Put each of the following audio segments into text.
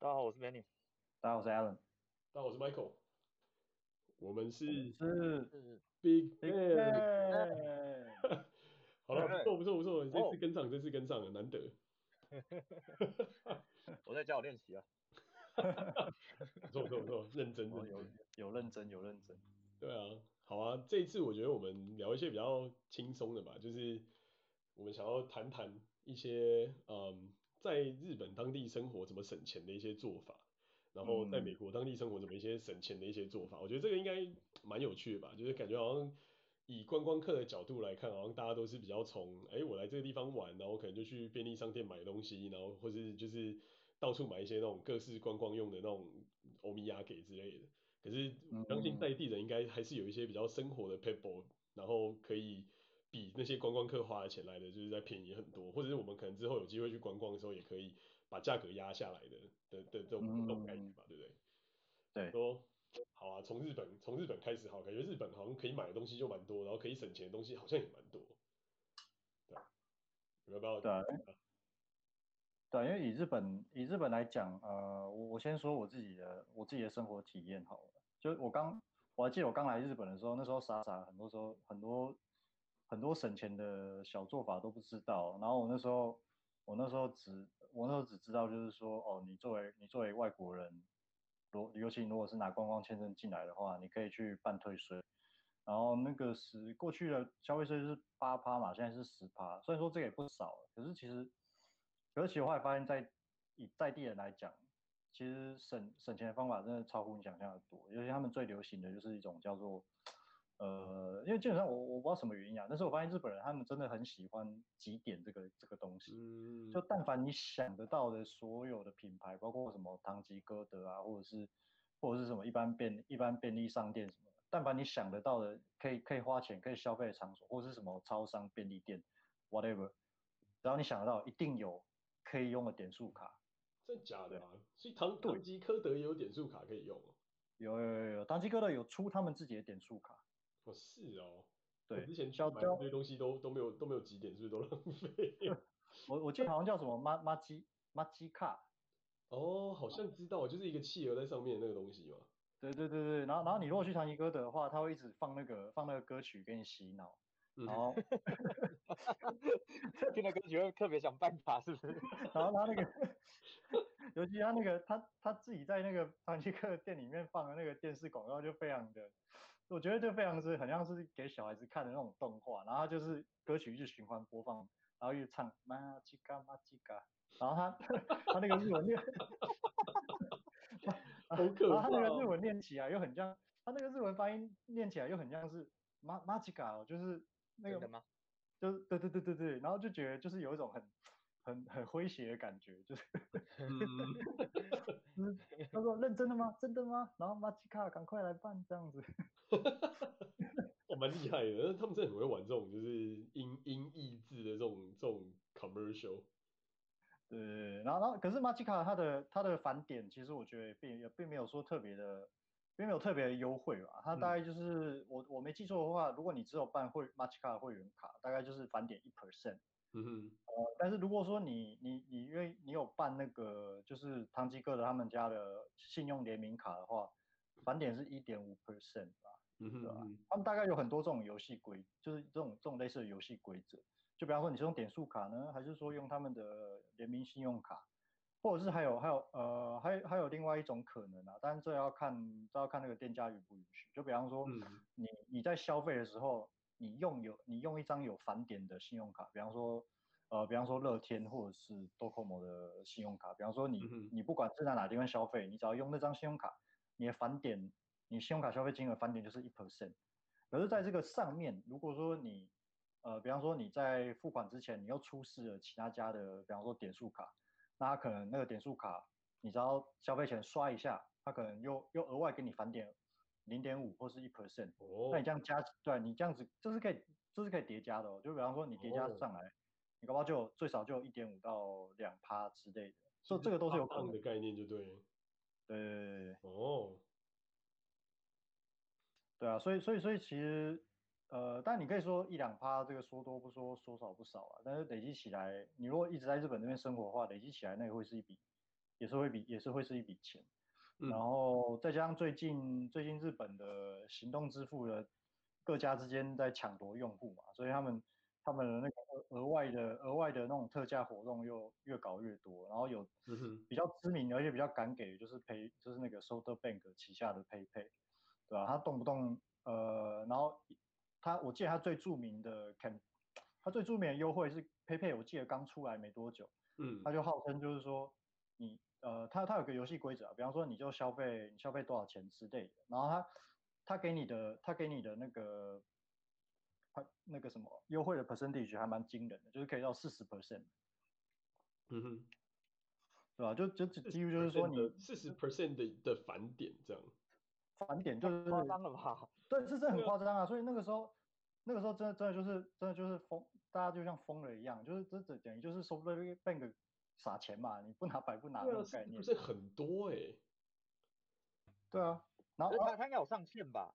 大家好，我是 Benny。大家好，我是 Alan。大家好，我是 Michael。我们是是 Big Big Bang。好了，不错不错不错，这次跟上，哦、这次跟上了，难得。我在家我练习啊。不错不错不错，认真认真，有有认真有认真。对啊，好啊，这一次我觉得我们聊一些比较轻松的吧，就是我们想要谈谈一些嗯。在日本当地生活怎么省钱的一些做法，然后在美国当地生活怎么一些省钱的一些做法，我觉得这个应该蛮有趣的吧。就是感觉好像以观光客的角度来看，好像大家都是比较从，哎，我来这个地方玩，然后可能就去便利商店买东西，然后或是就是到处买一些那种各式观光用的那种欧米亚给之类的。可是我相信在地人应该还是有一些比较生活的 people，，然后可以。比那些观光客花的钱来的，就是在便宜很多，或者是我们可能之后有机会去观光的时候，也可以把价格压下来的的的这种这种概念吧，对不对？对。说好啊，从日本从日本开始好，感觉日本好像可以买的东西就蛮多，然后可以省钱的东西好像也蛮多。对。有没有？对。对，因为以日本以日本来讲，呃，我我先说我自己的我自己的生活体验好了，就我刚我还记得我刚来日本的时候，那时候傻傻很多时候很多。很多省钱的小做法都不知道，然后我那时候，我那时候只，我那时候只知道就是说，哦，你作为你作为外国人，如尤其如果是拿观光签证进来的话，你可以去办退税，然后那个是过去的消费税是八趴嘛，现在是十趴，虽然说这个也不少，可是其实，而且我后来发现在，在以在地人来讲，其实省省钱的方法真的超乎你想象的多，尤其他们最流行的就是一种叫做。呃，因为基本上我我不知道什么原因啊，但是我发现日本人他们真的很喜欢集点这个这个东西，嗯，就但凡你想得到的所有的品牌，包括什么唐吉诃德啊，或者是或者是什么一般便一般便利商店什么，但凡你想得到的可以可以花钱可以消费的场所，或者是什么超商便利店，whatever，只要你想得到，一定有可以用的点数卡。真的假的啊？所以唐唐吉诃德也有点数卡可以用哦？有有有有，唐吉诃德有出他们自己的点数卡。哦，是哦，对，之前去买这些东西都都没有都没有几点，是不是都浪费？我我记得好像叫什么马马基马基卡。哦，好像知道，就是一个企鹅在上面那个东西嘛。对对对对，然后然后你如果去唐吉诃德的话，他会一直放那个放那个歌曲给你洗脑，嗯、然后 听那歌曲会特别想办法，是不是？然后他那个，尤其他那个他他自己在那个唐吉诃德店里面放的那个电视广告就非常的。我觉得就非常是很像是给小孩子看的那种动画，然后就是歌曲一直循环播放，然后一直唱玛吉嘎玛吉嘎，然后他他那个日文念，好可怕，然后他那个日文念起来又很像，他那个日文发音念起来又很像是玛玛吉嘎，就是那个，就是对对对对对，然后就觉得就是有一种很。很很诙谐的感觉，就是，他说认真的吗？真的吗？然后马吉卡赶快来办这样子，我蛮厉害的，他们真的很会玩这种就是音音译字的这种这种 commercial。对，然后然后可是马吉卡它的它的返点其实我觉得并也并没有说特别的，并没有特别的优惠吧，它大概就是、嗯、我我没记错的话，如果你只有办会马吉卡的会员卡，大概就是返点一 percent。嗯哼，呃，但是如果说你你你因为你有办那个就是唐吉诃德他们家的信用联名卡的话，返点是一点五 percent 吧，嗯哼，对吧？他们大概有很多这种游戏规，就是这种这种类似的游戏规则，就比方说你是用点数卡呢，还是说用他们的联名信用卡，或者是还有还有呃还有还有另外一种可能啊，但是这要看这要看那个店家允不允许，就比方说你你在消费的时候。你用有你用一张有返点的信用卡，比方说，呃，比方说乐天或者是 Docomo 的信用卡，比方说你、嗯、你不管是在哪地方消费，你只要用那张信用卡，你的返点，你信用卡消费金额返点就是一 percent。可是在这个上面，如果说你，呃，比方说你在付款之前，你又出示了其他家的，比方说点数卡，那他可能那个点数卡，你只要消费前刷一下，他可能又又额外给你返点。零点五或是一 percent，那你这样加，对，你这样子这是可以，这是可以叠加的哦。就比方说你叠加上来，oh. 你搞不好就最少就有一点五到两趴之类的，所以这个都是有可能的概念，就对。对对对哦。Oh. 对啊，所以所以所以其实，呃，但你可以说一两趴，这个说多不说，说少不少啊。但是累积起来，你如果一直在日本那边生活的话，累积起来那个会是一笔也是会比也是会是一笔钱。嗯、然后再加上最近最近日本的行动支付的各家之间在抢夺用户嘛，所以他们他们的那个额外的额外的那种特价活动又越搞越多，然后有比较知名而且比较敢给就是 Pay 就是那个 Soder Bank 旗下的 PayPay，对吧？他动不动呃，然后他我记得他最著名的 Can，他最著名的优惠是 PayPay，我记得刚出来没多久，嗯，他就号称就是说你。呃，它它有个游戏规则啊，比方说你就消费，你消费多少钱之类的，然后它它给你的它给你的那个它那个什么优惠的 percentage 还蛮惊人的，就是可以到四十 percent。嗯哼，对吧？就就几乎就是说你四十 percent 的的返点这样，返点就是夸张了吧？对，是真的很夸张啊！所以那个时候那个时候真的真的就是真的就是疯，大家就像疯了一样，就是这这等于就是 SoftBank 撒钱嘛，你不拿白不拿那种概念，不是很多哎、欸。对啊，然后他他应该有上限吧？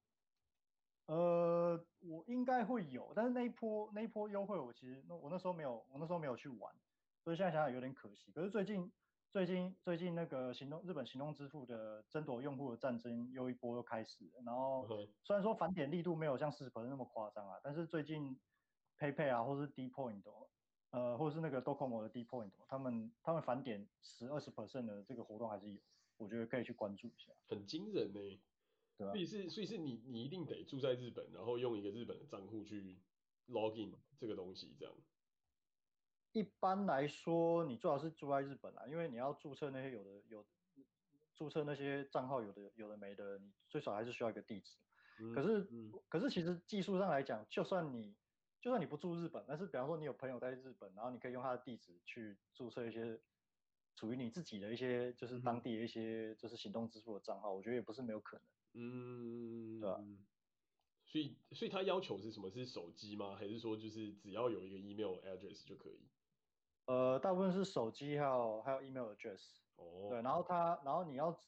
呃，我应该会有，但是那一波那一波优惠，我其实那我那时候没有，我那时候没有去玩，所以现在想想有点可惜。可是最近最近最近那个行动日本行动支付的争夺用户的战争又一波又开始了，然后虽然说返点力度没有像四十%那么夸张啊，但是最近 PayPay 啊，或是 D Point 哦。呃，或者是那个 Docomo 的 D Point，他们他们返点十二十 percent 的这个活动还是有，我觉得可以去关注一下。很惊人呢、欸，对啊。所以是所以是你你一定得住在日本，然后用一个日本的账户去 login 这个东西这样。一般来说，你最好是住在日本啦，因为你要注册那些有的有注册那些账号有的有的没的，你最少还是需要一个地址。嗯、可是、嗯、可是其实技术上来讲，就算你就算你不住日本，但是比方说你有朋友在日本，然后你可以用他的地址去注册一些属于你自己的一些，就是当地的一些就是行动支付的账号，我觉得也不是没有可能。嗯，对吧？所以所以他要求是什么？是手机吗？还是说就是只要有一个 email address 就可以？呃，大部分是手机，还有还有 email address。哦。对，然后他然后你要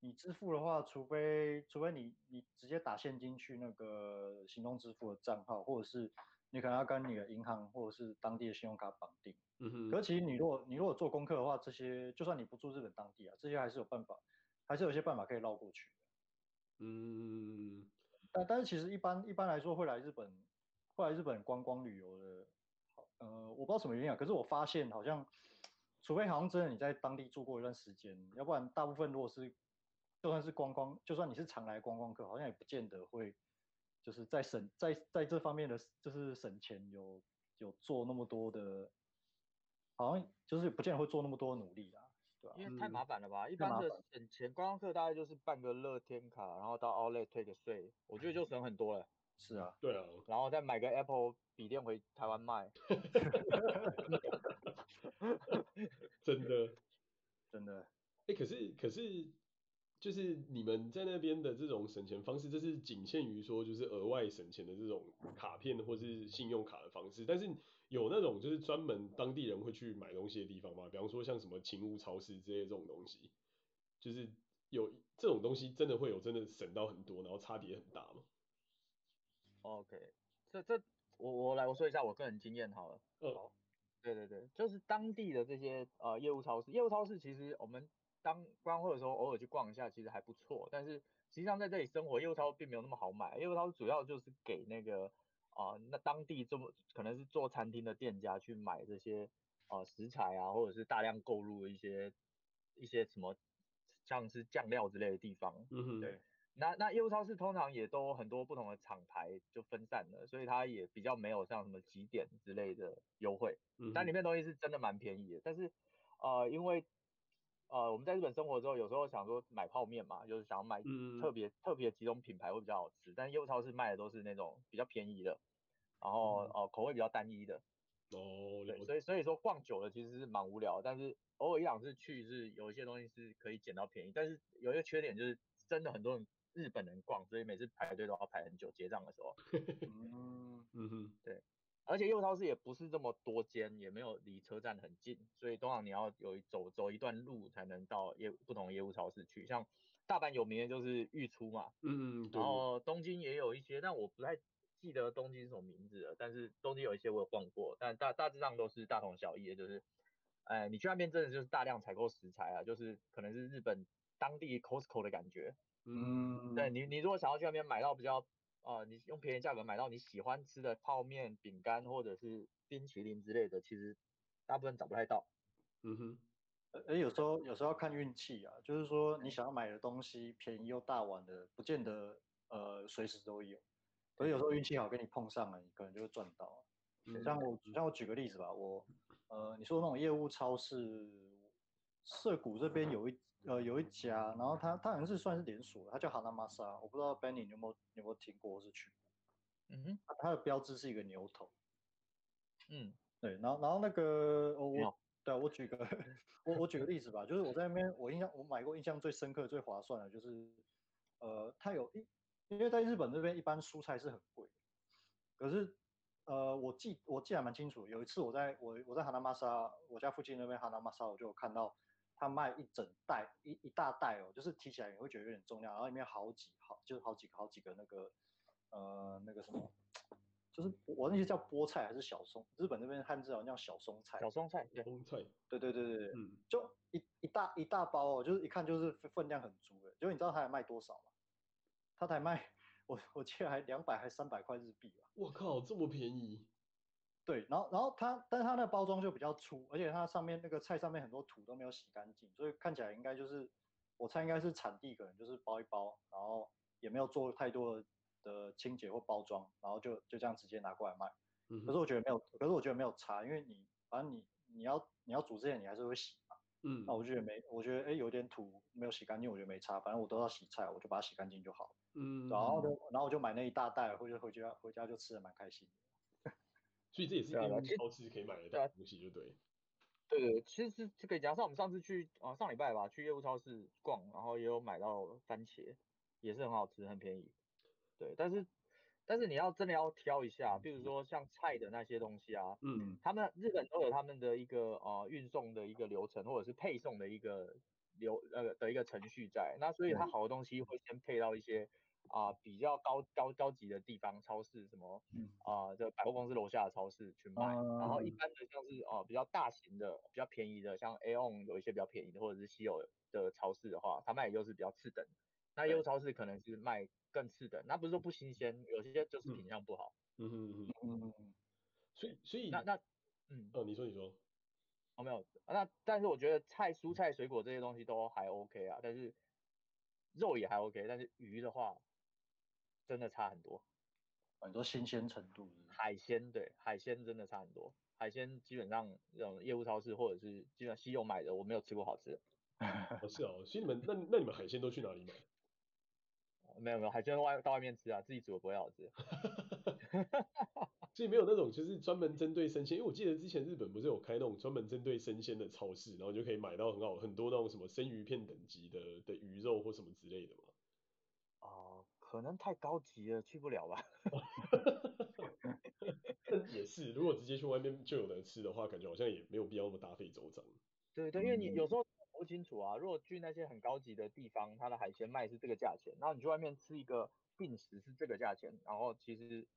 你支付的话，除非除非你你直接打现金去那个行动支付的账号，或者是。你可能要跟你的银行或者是当地的信用卡绑定，嗯哼。可是其实你如果你如果做功课的话，这些就算你不住日本当地啊，这些还是有办法，还是有一些办法可以绕过去。嗯。但但是其实一般一般来说会来日本，会来日本观光旅游的，呃，我不知道什么原因啊，可是我发现好像，除非好像真的你在当地住过一段时间，要不然大部分如果是就算是观光，就算你是常来观光客，好像也不见得会。就是在省在在这方面的就是省钱有有做那么多的，好像就是不见得会做那么多努力啊，对吧？因为太麻烦了吧？一般的省钱观光客大概就是办个乐天卡，然后到 Outlet 退个税，我觉得就省很多了。是啊，对啊，然后再买个 Apple 笔电回台湾卖。真的，真的。哎、欸，可是可是。就是你们在那边的这种省钱方式，这是仅限于说就是额外省钱的这种卡片或是信用卡的方式，但是有那种就是专门当地人会去买东西的地方吗？比方说像什么勤务超市之类这种东西，就是有这种东西真的会有真的省到很多，然后差别很大吗？OK，这这我我来我说一下我个人经验好了。嗯，对对对，就是当地的这些呃业务超市，业务超市其实我们。当观光的时候，偶尔去逛一下，其实还不错。但是实际上在这里生活，业务超市并没有那么好买。业务超市主要就是给那个啊、呃，那当地这么可能是做餐厅的店家去买这些啊、呃、食材啊，或者是大量购入一些一些什么像是酱料之类的地方。嗯哼。对。那那业务超市通常也都很多不同的厂牌就分散了，所以它也比较没有像什么集点之类的优惠。嗯。但里面东西是真的蛮便宜的，但是呃因为呃，我们在日本生活之后，有时候想说买泡面嘛，就是想要买特别、嗯、特别几种品牌会比较好吃，但业务超市卖的都是那种比较便宜的，然后哦、嗯呃、口味比较单一的。哦，对，所以所以说逛久了其实是蛮无聊，但是偶尔一两次去是有一些东西是可以捡到便宜，但是有一个缺点就是真的很多人日本人逛，所以每次排队都要排很久结账的时候。嗯嗯哼，对。而且业务超市也不是这么多间，也没有离车站很近，所以通常你要有走走一段路才能到业不同的业务超市去。像大阪有名的就是御出嘛，嗯，然后东京也有一些，但我不太记得东京是什么名字了。但是东京有一些我有逛过，但大大致上都是大同小异的，就是哎，你去那边真的就是大量采购食材啊，就是可能是日本当地 Costco 的感觉。嗯，对你，你如果想要去那边买到比较，呃，你用便宜价格买到你喜欢吃的泡面、饼干或者是冰淇淋之类的，其实大部分找不太到。嗯哼，而有时候有时候要看运气啊，就是说你想要买的东西便宜又大碗的，不见得呃随时都有。所以有时候运气好跟你碰上了，你可能就会赚到。像我像我举个例子吧，我。呃，你说那种业务超市，涩谷这边有一呃有一家，然后它它好像是算是连锁，它叫哈拉玛莎，我不知道 Benny 你有没有你有没有听过或是去过？嗯哼，它，的标志是一个牛头。嗯，对，然后然后那个我对我举个我我举个例子吧，就是我在那边我印象我买过印象最深刻最划算的就是，呃，它有一因为在日本这边一般蔬菜是很贵，可是。呃，我记我记得还蛮清楚。有一次我在我我在哈拉玛莎，我家附近那边哈拉玛莎，我就有看到他卖一整袋一一大袋哦，就是提起来你会觉得有点重量，然后里面好几好就是好几个好几个那个呃那个什么，就是我那些叫菠菜还是小松？日本那边汉字好像叫小松菜。小松菜，小松菜。对对对对，嗯，就一一大一大包哦，就是一看就是分量很足的。结果你知道他还卖多少吗？他才卖。我我记得还两百还三百块日币吧。我靠，这么便宜。对，然后然后它，但是它那个包装就比较粗，而且它上面那个菜上面很多土都没有洗干净，所以看起来应该就是，我猜应该是产地可能就是包一包，然后也没有做太多的清洁或包装，然后就就这样直接拿过来卖。嗯。可是我觉得没有，可是我觉得没有差，因为你反正你你要你要煮之前你还是会洗嘛。嗯。那我觉得没，我觉得哎有点土没有洗干净，我觉得没差，反正我都要洗菜，我就把它洗干净就好。嗯，然后就，然后我就买那一大袋，回去回家回家就吃的蛮开心的。所以这也是一个超市可以买得到的东西，就对。对对，其实是这个，加上我们上次去啊上礼拜吧，去业务超市逛，然后也有买到番茄，也是很好吃，很便宜。对，但是但是你要真的要挑一下，比如说像菜的那些东西啊，嗯，他们日本都有他们的一个呃运送的一个流程，或者是配送的一个流呃的一个程序在，那所以它好的东西会先配到一些。啊、呃，比较高高高级的地方超市，什么啊，这、呃、百货公司楼下的超市去买，嗯、然后一般的像是哦、呃、比较大型的、比较便宜的，像 Aeon 有一些比较便宜的，或者是稀有的超市的话，它卖的就是比较次等。那业务超市可能是卖更次等，那不是说不新鲜，有些就是品相不好。嗯嗯嗯嗯。所以所以那那嗯哦，你说你说，哦没有，那但是我觉得菜、蔬菜、水果这些东西都还 OK 啊，但是肉也还 OK，但是鱼的话。真的差很多，很多新鲜程度是是？海鲜对，海鲜真的差很多。海鲜基本上这种业务超市或者是基本上西柚买的，我没有吃过好吃的。哦是哦，所以你们那那你们海鲜都去哪里买？没有没有，海鲜外到外面吃啊，自己煮的不会好吃。所以没有那种就是专门针对生鲜，因为我记得之前日本不是有开那种专门针对生鲜的超市，然后就可以买到很好很多那种什么生鱼片等级的的鱼肉或什么之类的嘛。可能太高级了，去不了吧。也是，如果直接去外面就有人吃的话，感觉好像也没有必要那么大费周章。对对，因为你有时候搞不清楚啊。如果去那些很高级的地方，它的海鲜卖是这个价钱，然后你去外面吃一个定食是这个价钱，然后其实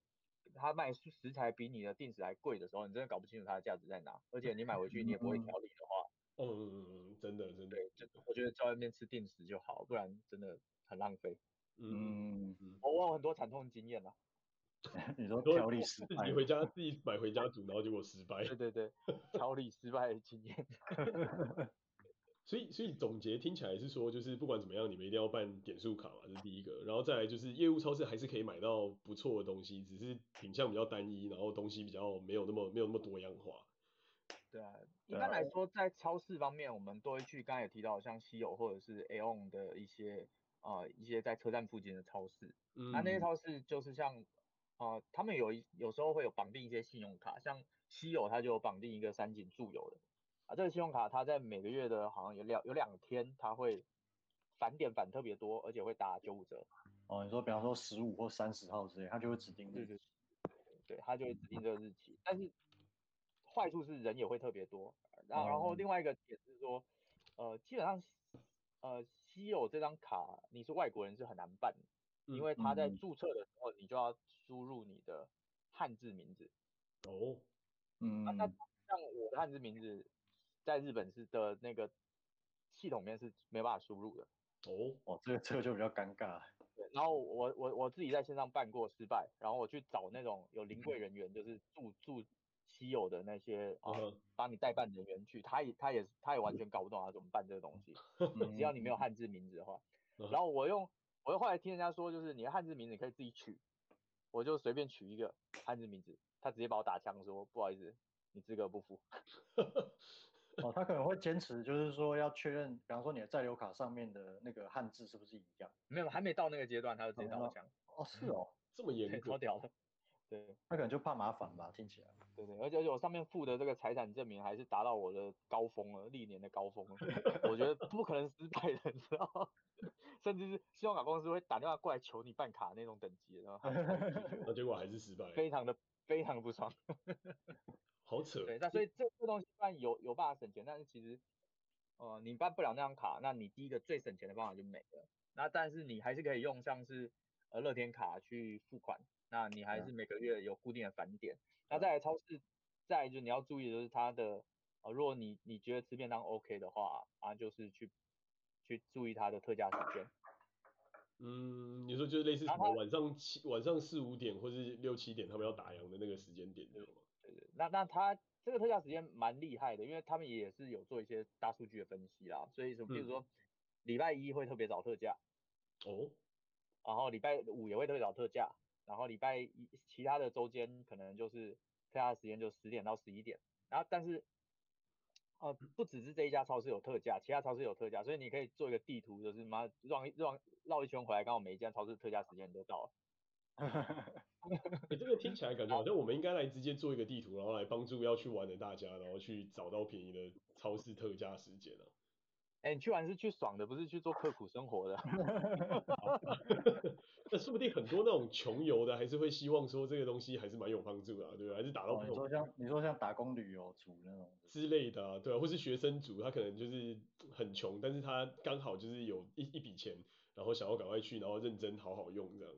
它卖食材比你的定食还贵的时候，你真的搞不清楚它的价值在哪。而且你买回去你也不会调理的话，嗯嗯嗯嗯，真的真的，就我觉得在外面吃定食就好，不然真的很浪费。嗯，我我有很多惨痛经验了。你说调理失败，自己回家自己买回家煮，然后结果失败。对对对，调理失败的经验。所以所以总结听起来是说，就是不管怎么样，你们一定要办点数卡嘛，这是第一个。然后再来就是业务超市还是可以买到不错的东西，只是品相比较单一，然后东西比较没有那么没有那么多样化。对啊，一般来说在超市方面，我们都会去刚才也提到像稀有或者是 Aeon 的一些。啊、呃，一些在车站附近的超市，嗯、那那些超市就是像，啊、呃，他们有一有时候会有绑定一些信用卡，像西友它就有绑定一个三井住友的，啊，这个信用卡它在每个月的好像有两有两天，它会返点返特别多，而且会打九五折。哦，你说比方说十五或三十号之类，它就会指定日期。对对对，它就会指定这个日期，但是坏处是人也会特别多，然后然后另外一个点是说，呃，基本上。呃，稀有这张卡，你是外国人是很难办，因为他在注册的时候，你就要输入你的汉字名字。哦，嗯，那那像我的汉字名字，在日本是的那个系统里面是没办法输入的。哦哦，这个这个就比较尴尬。对，然后我我我自己在线上办过失败，然后我去找那种有临柜 人员，就是驻驻稀有的那些啊，帮你代办人员去，他也他也他也完全搞不懂他怎么办这个东西，只要你没有汉字名字的话。然后我用我又后来听人家说，就是你的汉字名字你可以自己取，我就随便取一个汉字名字，他直接把我打枪说不好意思，你资格不符。哦，他可能会坚持，就是说要确认，比方说你的在留卡上面的那个汉字是不是一样？没有，还没到那个阶段，他就直接打我枪。哦，是哦，这么严格，超屌的。对，他可能就怕麻烦吧，听起来。对对，而且而且我上面附的这个财产证明还是达到我的高峰了，历年的高峰了。我觉得不可能失败的，你知道吗？甚至是信用卡公司会打电话过来求你办卡那种等级的，然后那结果还是失败，非常的非常的不爽。好扯。对，那所以这这东西虽然有有办法省钱，但是其实，呃，你办不了那张卡，那你第一个最省钱的方法就没了。那但是你还是可以用像是呃乐天卡去付款，那你还是每个月有固定的返点。那再来超市，再来就你要注意的就是它的，呃，如果你你觉得吃便当 OK 的话，啊，就是去去注意它的特价时间。嗯，你说就是类似什么晚上七晚上四五点或是六七点他们要打烊的那个时间点，对吗？对对，那那它这个特价时间蛮厉害的，因为他们也是有做一些大数据的分析啦，所以说，比如说礼拜一会特别早特价，哦，然后礼拜五也会特别早特价，然后礼拜一其他的周间可能就是特价时间就十点到十一点，然后但是，呃，不只是这一家超市有特价，其他超市有特价，所以你可以做一个地图，就是妈绕绕绕一圈回来，刚好每一家超市特价时间都到了。欸、这个听起来感觉好像我们应该来直接做一个地图，然后来帮助要去玩的大家，然后去找到便宜的超市特价时间啊。哎、欸，你去玩是去爽的，不是去做刻苦生活的。那说不定很多那种穷游的，还是会希望说这个东西还是蛮有帮助的、啊，对吧？还是打到、哦。你说像你说像打工旅游族那种之类的、啊，对啊，或是学生族，他可能就是很穷，但是他刚好就是有一一笔钱，然后想要赶快去，然后认真好好用这样。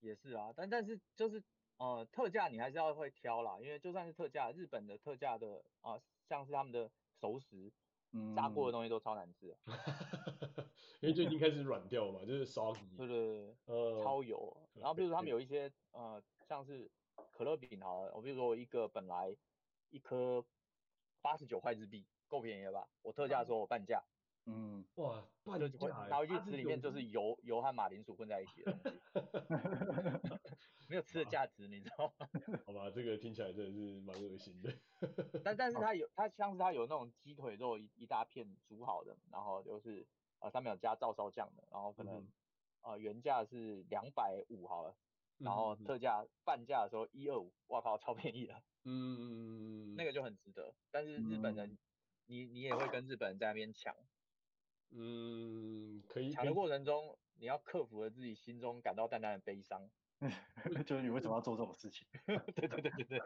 也是啊，但但是就是呃特价你还是要会挑啦，因为就算是特价，日本的特价的啊、呃，像是他们的熟食，炸过的东西都超难吃，因为最近开始软掉嘛，就是 soggy，对对对，呃，超油。然后比如说他们有一些呃像是可乐饼好了，我比如说我一个本来一颗八十九块日币，够便宜了吧？我特价的时候我半价。嗯，哇，半价，拿回去吃里面就是油油和马铃薯混在一起的东西，没有吃的价值，你知道吗？好吧，这个听起来真的是蛮恶心的。但但是它有，它像是它有那种鸡腿肉一一大片煮好的，然后就是呃上面有加照烧酱的，然后可能、嗯、呃原价是两百五好了，然后特价半价的时候一二五，哇靠，超便宜的。嗯，那个就很值得。但是日本人，嗯、你你也会跟日本人在那边抢。嗯，可以。抢的过程中，你要克服了自己心中感到淡淡的悲伤，就是你为什么要做这种事情？对对对对对，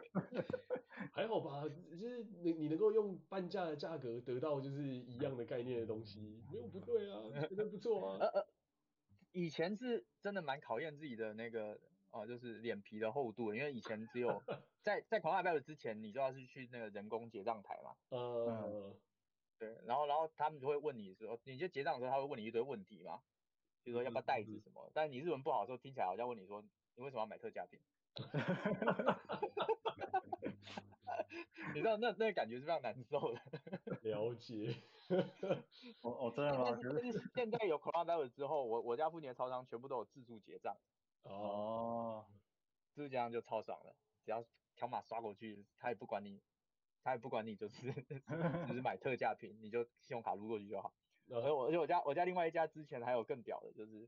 还好吧，就是你你能够用半价的价格得到就是一样的概念的东西，没有不对啊，真的不错啊。呃呃，以前是真的蛮考验自己的那个哦、呃，就是脸皮的厚度，因为以前只有在在狂辣 Battle 之前，你就要是去那个人工结账台嘛。呃。嗯对，然后然后他们就会问你说，你就结账的时候，他会问你一堆问题嘛，比如说要不要袋子什么，但是你日文不好的时候，听起来好像问你说，你为什么要买特价品？你知道那那感觉是非常难受的。了解。我我真的吗？但是现在有 Coronavirus 之后，我我家附近的超商全部都有自助结账。哦。自助结账就超爽了，只要条码刷过去，他也不管你。他也不管你，就是 就是买特价品，你就信用卡撸过去就好。而且我而且我家我家另外一家之前还有更屌的，就是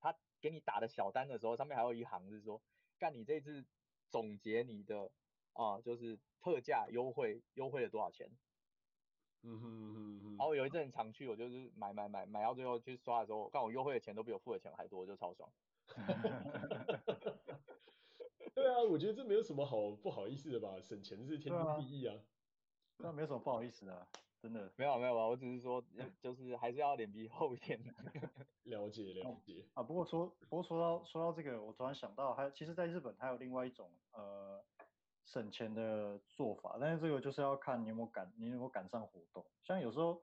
他给你打的小单的时候，上面还有一行是说，干你这次总结你的啊，就是特价优惠优惠了多少钱。嗯哼嗯哼嗯。然后有一阵常去，我就是买买买买到最后去刷的时候，看我优惠的钱都比我付的钱还多，我就超爽。对啊，我觉得这没有什么好不好意思的吧，省钱是天经地义啊。那、啊、没有什么不好意思的、啊，真的。没有没有啊，我只是说，就是还是要脸皮厚一点。了解了解。啊，不过说不过说到说到这个，我突然想到，还其实在日本还有另外一种呃省钱的做法，但是这个就是要看你有没有赶，你有没有赶上活动。像有时候，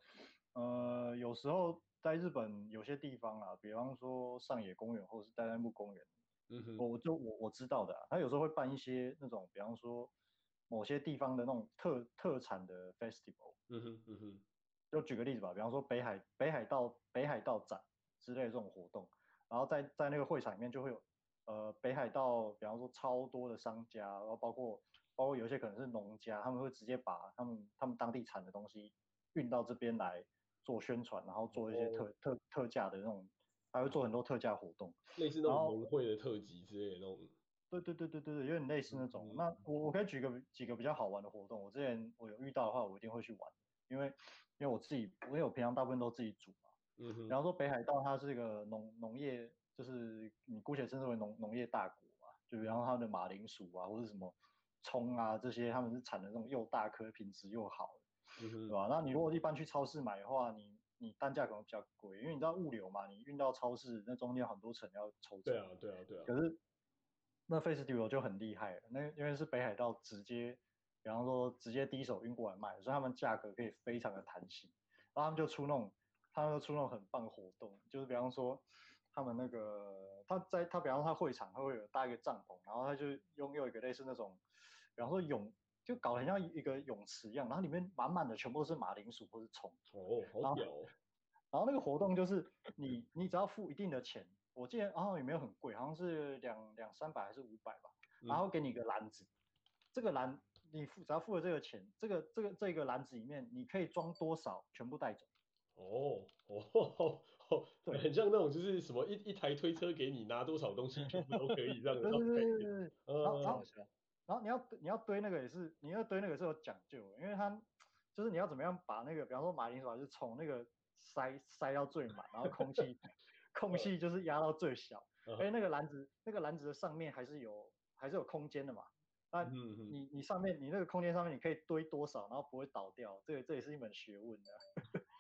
呃，有时候在日本有些地方啊，比方说上野公园或者是代代木公园，嗯哼，我就我我知道的、啊，他有时候会办一些那种，比方说某些地方的那种特特产的 festival，嗯哼嗯哼，就举个例子吧，比方说北海北海道北海道展之类的这种活动，然后在在那个会场里面就会有。呃，北海道，比方说超多的商家，然后包括包括有一些可能是农家，他们会直接把他们他们当地产的东西运到这边来做宣传，然后做一些特、哦、特特价的那种，还会做很多特价活动，类似那种农会的特辑之类的那种。对对对对对对，有点类似那种。嗯、那我我可以举个几个比较好玩的活动，我之前我有遇到的话，我一定会去玩，因为因为我自己，因为我平常大部分都自己煮嘛。嗯哼。然后说北海道它是一个农农业。就是你姑且称之为农农业大国嘛，就比方它的马铃薯啊，或者什么葱啊这些，他们是产的那种又大颗、品质又好的，对吧？那你如果一般去超市买的话，你你单价可能比较贵，因为你知道物流嘛，你运到超市那中间很多层要抽成。对啊，对啊，对啊。可是那 Festival 就很厉害了，那因为是北海道直接，比方说直接第一手运过来卖，所以他们价格可以非常的弹性，然后他们就出那种，他们就出那种很棒的活动，就是比方说。他们那个，他在他比方说他会场，他会有搭一个帐篷，然后他就拥有一个类似那种，比方说泳，就搞得很像一个泳池一样，然后里面满满的全部都是马铃薯或是虫。哦，好屌哦。然后那个活动就是你你只要付一定的钱，我记得然哦也没有很贵，好像是两两三百还是五百吧，然后给你一个篮子，嗯、这个篮你付只要付了这个钱，这个这个这个篮子里面你可以装多少全部带走。哦哦。哦，对，很像那种就是什么一一台推车给你拿多少东西全部都可以这样的。对对对对对。然后然后然后你要你要堆那个也是，你要堆那个是有讲究，因为它就是你要怎么样把那个，比方说马铃薯还是从那个塞塞到最满，然后空气 空隙就是压到最小，而且那个篮子那个篮子的上面还是有还是有空间的嘛。那你你上面你那个空间上面你可以堆多少，然后不会倒掉，这个这也是一门学问的。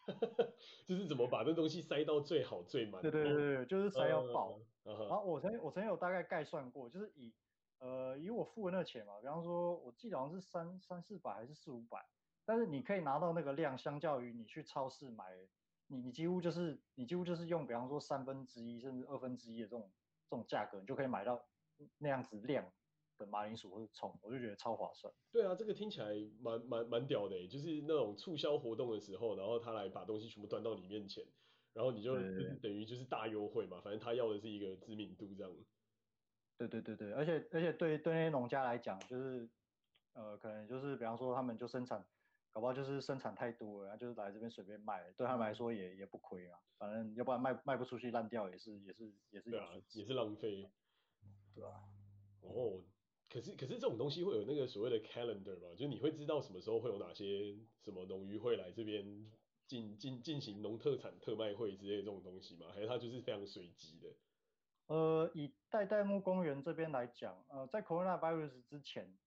就是怎么把这东西塞到最好最满？对对对对，就是塞要爆。Uh, uh, uh, 然后我曾经我曾经有大概概算过，就是以呃以我付的那个钱嘛，比方说我记得好像是三三四百还是四五百，但是你可以拿到那个量，相较于你去超市买，你你几乎就是你几乎就是用比方说三分之一甚至二分之一的这种这种价格，你就可以买到那样子量。的马铃薯或者葱，我就觉得超划算。对啊，这个听起来蛮蛮蛮屌的，就是那种促销活动的时候，然后他来把东西全部端到你面前，然后你就等于就是大优惠嘛，反正他要的是一个知名度这样。对对对对，而且而且对对那些农家来讲，就是呃可能就是比方说他们就生产，搞不好就是生产太多了，然后就是来这边随便卖，对他们来说也也不亏啊，反正要不然卖卖不出去烂掉也是也是也是，对啊，也是浪费，对吧？哦。可是可是这种东西会有那个所谓的 calendar 吗？就是你会知道什么时候会有哪些什么农渔会来这边进进进行农特产特卖会之类的这种东西吗？还是它就是非常随机的？呃，以代代木公园这边来讲，呃，在 coronavirus 之前，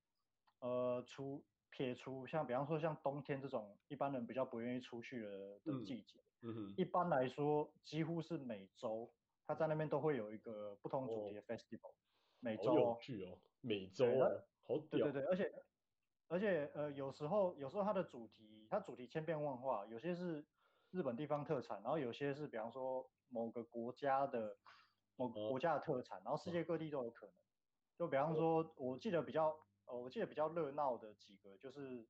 呃，除撇除像比方说像冬天这种一般人比较不愿意出去的的季节，嗯，嗯哼，一般来说几乎是每周他在那边都会有一个不同主题的 festival，、哦、每周。有趣哦。每周啊，好屌！对对对，而且而且呃，有时候有时候它的主题，它主题千变万化，有些是日本地方特产，然后有些是比方说某个国家的某个国家的特产，然后世界各地都有可能。就比方说，我记得比较呃，我记得比较热闹的几个就是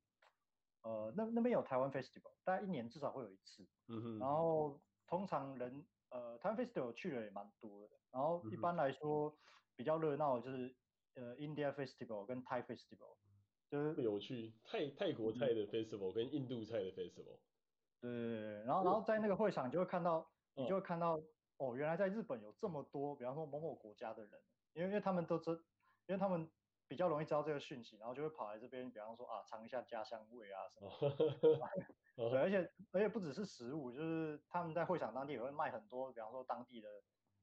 呃，那那边有台湾 Festival，大概一年至少会有一次。嗯哼。然后通常人呃，台湾 Festival 去的也蛮多的，然后一般来说比较热闹的就是。呃，India Festival 跟 Thai Festival 就是有趣，泰泰国菜的 Festival 跟印度菜的 Festival。对对对，然后然后在那个会场，你就会看到，你就会看到，哦，原来在日本有这么多，比方说某某国家的人，因为因为他们都知，因为他们比较容易知道这个讯息，然后就会跑来这边，比方说啊，尝一下家乡味啊什么。对，而且而且不只是食物，就是他们在会场当地也会卖很多，比方说当地的。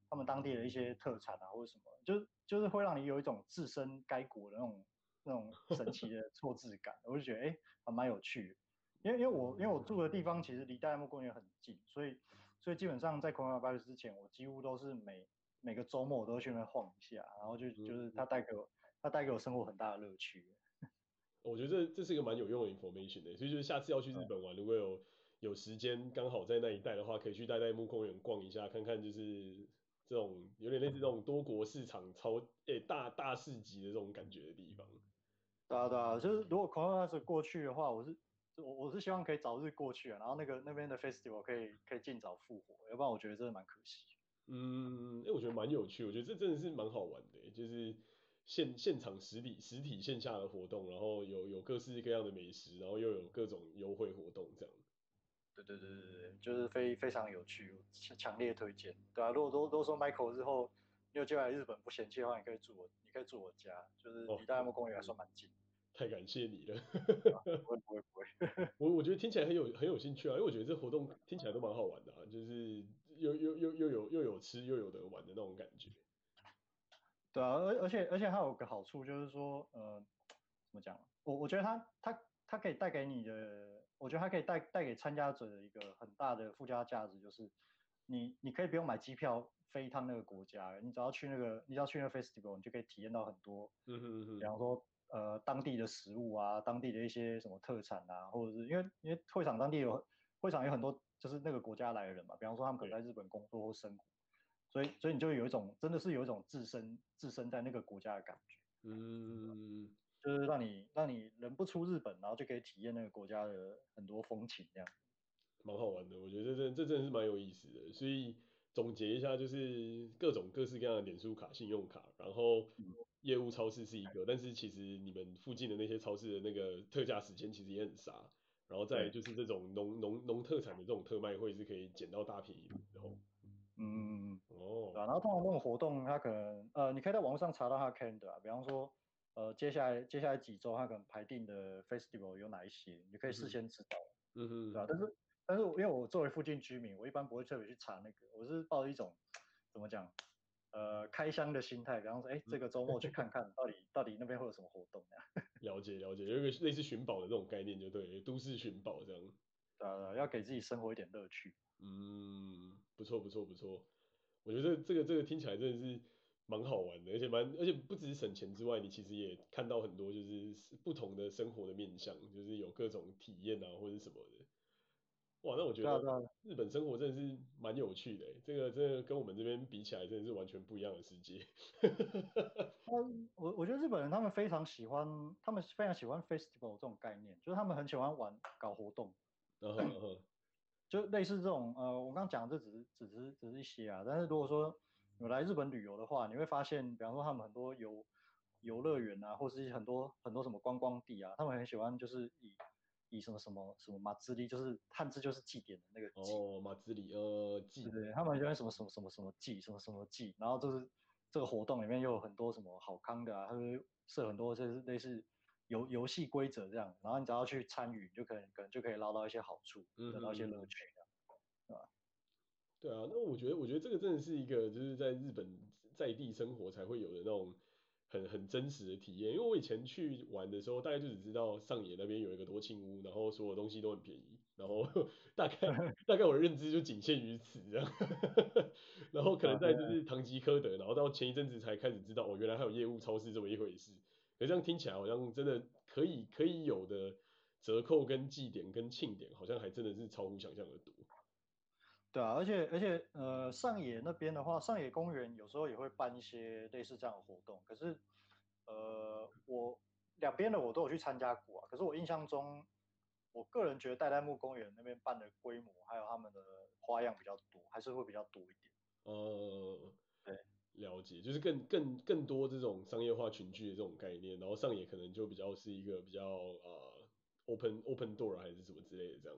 他们当地的一些特产啊，或者什么，就是就是会让你有一种置身该国的那种那种神奇的错置感，我就觉得哎，还蛮有趣的。因为因为我因为我住的地方其实离代代木公园很近，所以所以基本上在 coronavirus 之前，我几乎都是每每个周末我都去那边晃一下，然后就就是它带给我它带给我生活很大的乐趣。我觉得这这是一个蛮有用的 information 的，所以就是下次要去日本玩，如果有有时间刚好在那一带的话，可以去代代木公园逛一下，看看就是这种有点类似这种多国市场超诶、欸、大大市集的这种感觉的地方。对啊对啊，就是如果 Corona 过去的话，我是我我是希望可以早日过去啊，然后那个那边的 festival 可以可以尽早复活，要不然我觉得真的蛮可惜。嗯，哎、欸，我觉得蛮有趣，我觉得这真的是蛮好玩的，就是。现现场实体实体线下的活动，然后有有各式各样的美食，然后又有各种优惠活动，这样。对对对对对，就是非非常有趣，强强烈推荐。对啊，如果都都说 Michael 日后你有机会来日本不嫌弃的话，你可以住我，你可以住我家，就是离代代木公园还算蛮近。太感谢你了。不会不会不会。我我觉得听起来很有很有兴趣啊，因为我觉得这活动听起来都蛮好玩的啊，就是又又又又有又有吃又有得玩的那种感觉。对啊，而而且而且还有个好处就是说，呃，怎么讲？我我觉得它它它可以带给你的，我觉得它可以带带给参加者的一个很大的附加价值，就是你你可以不用买机票飞一趟那个国家，你只要去那个你只要去那个 festival，你就可以体验到很多，嗯哼嗯哼，比方说呃当地的食物啊，当地的一些什么特产啊，或者是因为因为会场当地有会场有很多就是那个国家来的人嘛，比方说他们可能在日本工作或生活。所以，所以你就有一种，真的是有一种置身置身在那个国家的感觉，嗯，就是让你让你人不出日本，然后就可以体验那个国家的很多风情，这样，蛮好玩的。我觉得这真这真的是蛮有意思的。所以总结一下，就是各种各式各样的脸书卡、信用卡，然后业务超市是一个，但是其实你们附近的那些超市的那个特价时间其实也很杀，然后再就是这种农农农特产的这种特卖会是可以捡到大便宜的时候。嗯，哦，对啊，然后通常这种活动，它可能，呃，你可以在网络上查到它的 calendar 啊，比方说，呃，接下来接下来几周它可能排定的 festival 有哪一些，你可以事先知道，嗯哼，对啊，但是但是因为我作为附近居民，我一般不会特别去查那个，我是抱着一种怎么讲，呃，开箱的心态，比方说，哎，这个周末去 看看到底到底那边会有什么活动呀？了解了解，有一个类似寻宝的这种概念就对，都市寻宝这样，对啊，要给自己生活一点乐趣。嗯，不错不错不错，我觉得这个这个听起来真的是蛮好玩的，而且蛮而且不只是省钱之外，你其实也看到很多就是不同的生活的面向，就是有各种体验啊或者什么的。哇，那我觉得日本生活真的是蛮有趣的，这个这个跟我们这边比起来真的是完全不一样的世界。我我觉得日本人他们非常喜欢，他们非常喜欢 festival 这种概念，就是他们很喜欢玩搞活动。就类似这种，呃，我刚刚讲的这只是只是只是一些啊，但是如果说有来日本旅游的话，你会发现，比方说他们很多游游乐园啊，或是很多很多什么观光地啊，他们很喜欢就是以以什么什么什么马兹里，就是汉字就是祭典的那个祭哦，马兹里呃祭，对对，他们喜欢什么什么什么什么祭，什么什么祭，然后就是这个活动里面又有很多什么好康的啊，他会设很多就是类似。游游戏规则这样，然后你只要去参与，就可能可能就可以捞到一些好处，得、嗯、到一些乐趣，对吧？对啊，那我觉得我觉得这个真的是一个就是在日本在地生活才会有的那种很很真实的体验。因为我以前去玩的时候，大概就只知道上野那边有一个多庆屋，然后所有东西都很便宜，然后 大概 大概我的认知就仅限于此这样。然后可能在就是唐吉诃德，然后到前一阵子才开始知道哦，原来还有业务超市这么一回事。可这样听起来好像真的可以可以有的折扣跟祭典跟庆典，好像还真的是超乎想象的多。对啊，而且而且呃上野那边的话，上野公园有时候也会办一些类似这样的活动。可是呃我两边的我都有去参加过啊。可是我印象中，我个人觉得代代木公园那边办的规模还有他们的花样比较多，还是会比较多一点。呃，对。了解，就是更更更多这种商业化群聚的这种概念，然后上野可能就比较是一个比较呃 open open door 还是什么之类的这样。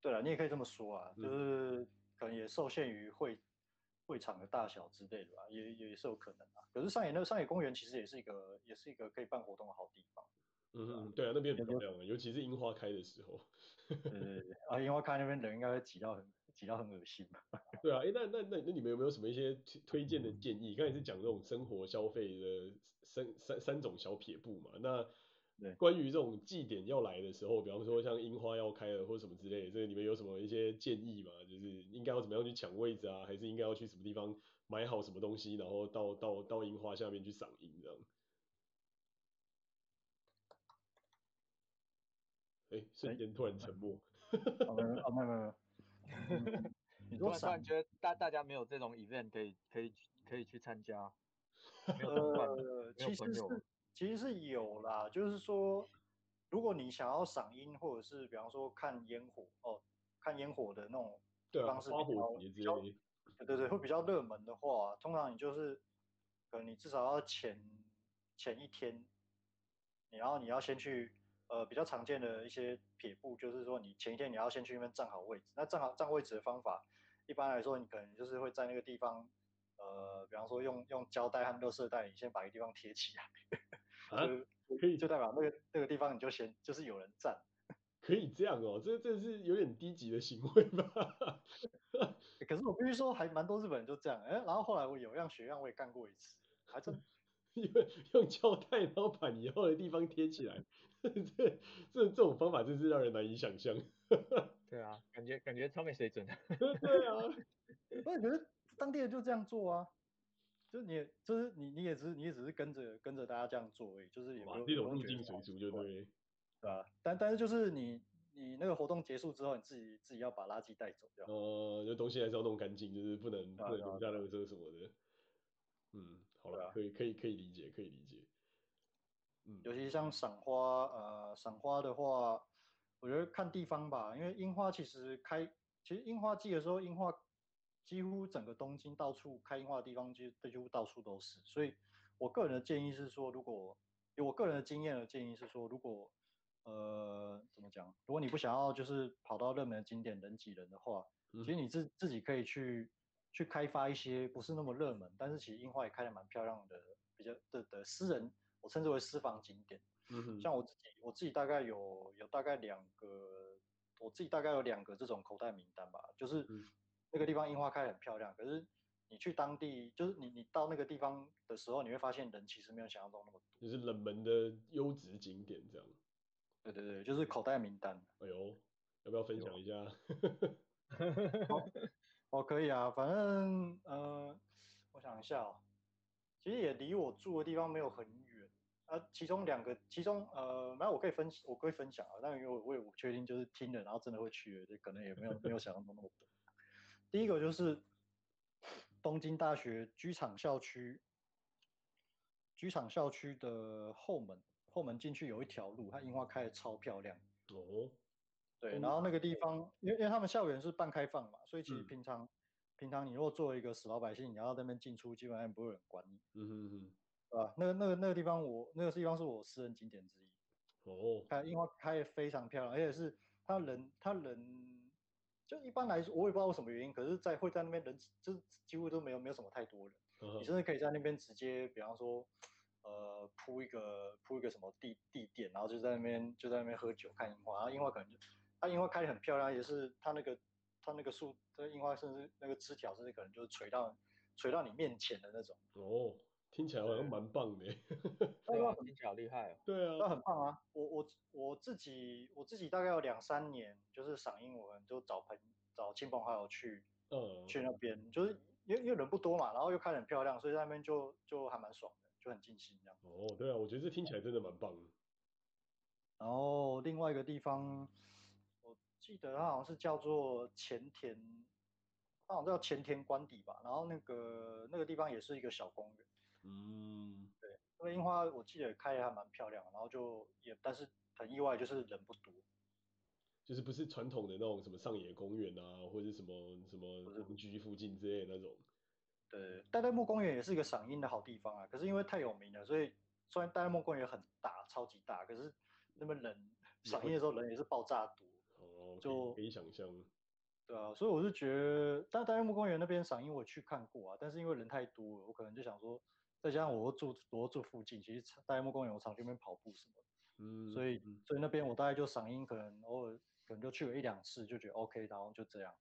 对了，你也可以这么说啊，就是可能也受限于会会场的大小之类的吧，也也是有可能啊。可是上野那个上野公园其实也是一个也是一个可以办活动的好地方。嗯嗯，对啊，那边很漂亮啊，尤其是樱花开的时候。对对对，啊，樱花开那边人应该会挤到很。挤到很恶心对啊，哎、欸，那那那那你们有没有什么一些推推荐的建议？刚才是讲这种生活消费的三三三种小撇步嘛。那关于这种祭典要来的时候，比方说像樱花要开了或者什么之类的，这个你们有什么一些建议吗？就是应该要怎么样去抢位置啊？还是应该要去什么地方买好什么东西，然后到到到樱花下面去赏樱这样？哎，瞬间突然沉默。哦没有没有没有没有。你 突然觉得大大家没有这种 event 可以可以可以去参加？没有呃，其实是其实是有啦，就是说，如果你想要赏樱，或者是比方说看烟火哦，看烟火的那种方式比较，对对对对，会比较热门的话，通常你就是，可能你至少要前前一天，你然后你要先去，呃，比较常见的一些撇步，就是说你前一天你要先去那边站好位置。那站好站位置的方法，一般来说你可能就是会在那个地方，呃，比方说用用胶带和热色带，你先把一个地方贴起来，啊，就可以就代表那个那个地方你就先就是有人站。可以这样哦，这这是有点低级的行为吧？可是我必须说，还蛮多日本人就这样。哎，然后后来我有样学样，我也干过一次，还真 用用胶带，然后把你要的地方贴起来。这这这种方法真是让人难以想象。对啊，感觉感觉超没水准的。对啊，不是，可是当地人就这样做啊。就你，就是你，你也只是，你也只是跟着跟着大家这样做而已，就是也没有这种入境随俗就对。对啊，但但是就是你你那个活动结束之后，你自己自己要把垃圾带走掉。呃，这东西还是要弄干净，就是不能不能留下垃圾什么的。嗯，好了，可以可以可以理解，可以理解。嗯，尤其像赏花，呃，赏花的话，我觉得看地方吧，因为樱花其实开，其实樱花季的时候，樱花几乎整个东京到处开樱花的地方，几几乎到处都是。所以我个人的建议是说，如果有我个人的经验的建议是说，如果呃，怎么讲？如果你不想要就是跑到热门的景点人挤人的话，嗯、其实你自自己可以去去开发一些不是那么热门，但是其实樱花也开得蛮漂亮的，比较的的私人，我称之为私房景点。嗯，像我自己，我自己大概有有大概两个，我自己大概有两个这种口袋名单吧，就是那个地方樱花开得很漂亮，可是你去当地，就是你你到那个地方的时候，你会发现人其实没有想象中那么多，就是冷门的优质景点这样。对对对，就是口袋名单。哎呦，要不要分享一下？哦，哦，可以啊，反正呃，我想一下哦，其实也离我住的地方没有很远啊。其中两个，其中呃，没有我可以分，我可以分享啊。但因为我我也不确定，就是听了然后真的会去，就可能也没有没有想象中那么多。第一个就是东京大学居场校区，居场校区的后门。后门进去有一条路，它樱花开的超漂亮。哦，对，然后那个地方，因为因为他们校园是半开放嘛，所以其实平常、嗯、平常你如果作为一个死老百姓，你要在那边进出，基本上不会有人管你。嗯哼哼，对吧？那个那个那个地方我，我那个地方是我私人景点之一。哦，看樱花开的非常漂亮，而且是它人它人，就一般来说，我也不知道为什么原因，可是在会在那边人就几乎都没有没有什么太多人。嗯、你甚至可以在那边直接，比方说。呃，铺一个铺一个什么地地垫，然后就在那边就在那边喝酒看樱花，然后樱花可能就它樱花开得很漂亮，也是它那个它那个树，这个樱花甚至那个枝条甚至可能就是垂到垂到你面前的那种。哦，听起来好像蛮棒的。对啊，听起来好厉害哦。对啊，那很棒啊！我我我自己我自己大概有两三年，就是赏樱，我们就找朋找亲朋好友去，嗯，去那边，就是因为因为人不多嘛，然后又开得很漂亮，所以在那边就就还蛮爽的。就很尽兴这样。哦，对啊，我觉得这听起来真的蛮棒的。然后另外一个地方，我记得它好像是叫做前田，它好像叫前田官邸吧。然后那个那个地方也是一个小公园。嗯，对，那个樱花我记得开的还蛮漂亮，然后就也但是很意外，就是人不多。就是不是传统的那种什么上野公园啊，或者什么什么邻居附近之类的那种。对，代代木公园也是一个赏樱的好地方啊。可是因为太有名了，所以虽然代代木公园很大，超级大，可是那么人赏樱的时候人也是爆炸多。哦，就可以想象。对啊，所以我是觉得，但代代木公园那边赏樱我去看过啊，但是因为人太多了，我可能就想说，再加上我住我住附近，其实代代木公园我常去那边跑步什么的，嗯，所以所以那边我大概就赏樱，可能偶尔可能就去了一两次，就觉得 OK，然后就这样，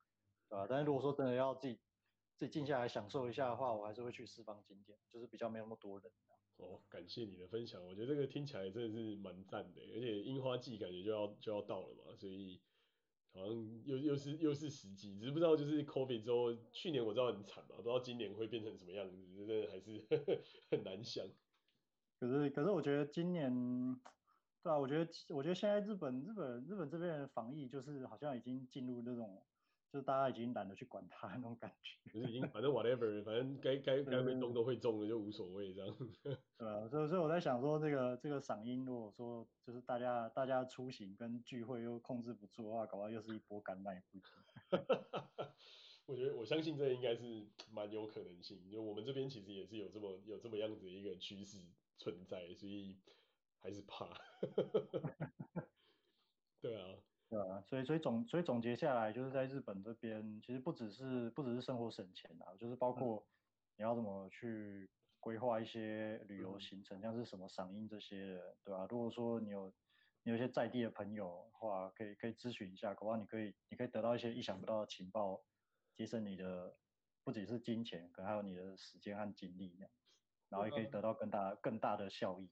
对吧？但是如果说真的要自己。自己静下来享受一下的话，我还是会去四方景点，就是比较没有那么多人。哦，感谢你的分享，我觉得这个听起来真的是蛮赞的，而且樱花季感觉就要就要到了嘛，所以好像又又是又是时机，只是不知道就是 COVID 之后，去年我知道很惨嘛，不知道今年会变成什么样子，真的还是呵 呵很难想。可是可是我觉得今年对啊，我觉得我觉得现在日本日本日本这边的防疫就是好像已经进入那种，就是大家已经懒得去管它那种感觉，就是已经反正 whatever，反正该该 该会中都会中的就无所谓这样。对啊，所以所以我在想说，这个这个嗓音如果说就是大家大家出行跟聚会又控制不住的话，搞不好又是一波感染也不。我觉得我相信这应该是蛮有可能性，就我们这边其实也是有这么有这么样子的一个趋势存在，所以。还是怕，对啊，对啊，所以所以总所以总结下来，就是在日本这边，其实不只是不只是生活省钱啊，就是包括你要怎么去规划一些旅游行程，嗯、像是什么赏樱这些，对吧、啊？如果说你有你有一些在地的朋友的话，可以可以咨询一下，恐怕你可以你可以得到一些意想不到的情报，节省你的不仅是金钱，可能还有你的时间和精力，然后也可以得到更大更大的效益。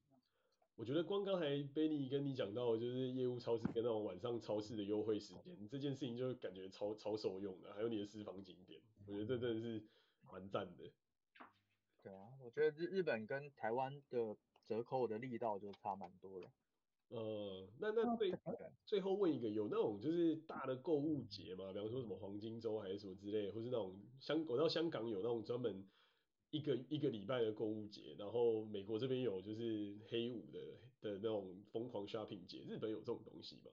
我觉得光刚才 Benny 跟你讲到，就是业务超市跟那种晚上超市的优惠时间，这件事情就感觉超超受用的，还有你的私房景点，我觉得这真的是蛮赞的。对啊，我觉得日日本跟台湾的折扣的力道就差蛮多的。呃，那那最最后问一个，有那种就是大的购物节吗？比方说什么黄金周还是什么之类，或是那种香我知道香港有那种专门。一个一个礼拜的购物节，然后美国这边有就是黑五的的那种疯狂 shopping 节，日本有这种东西吗？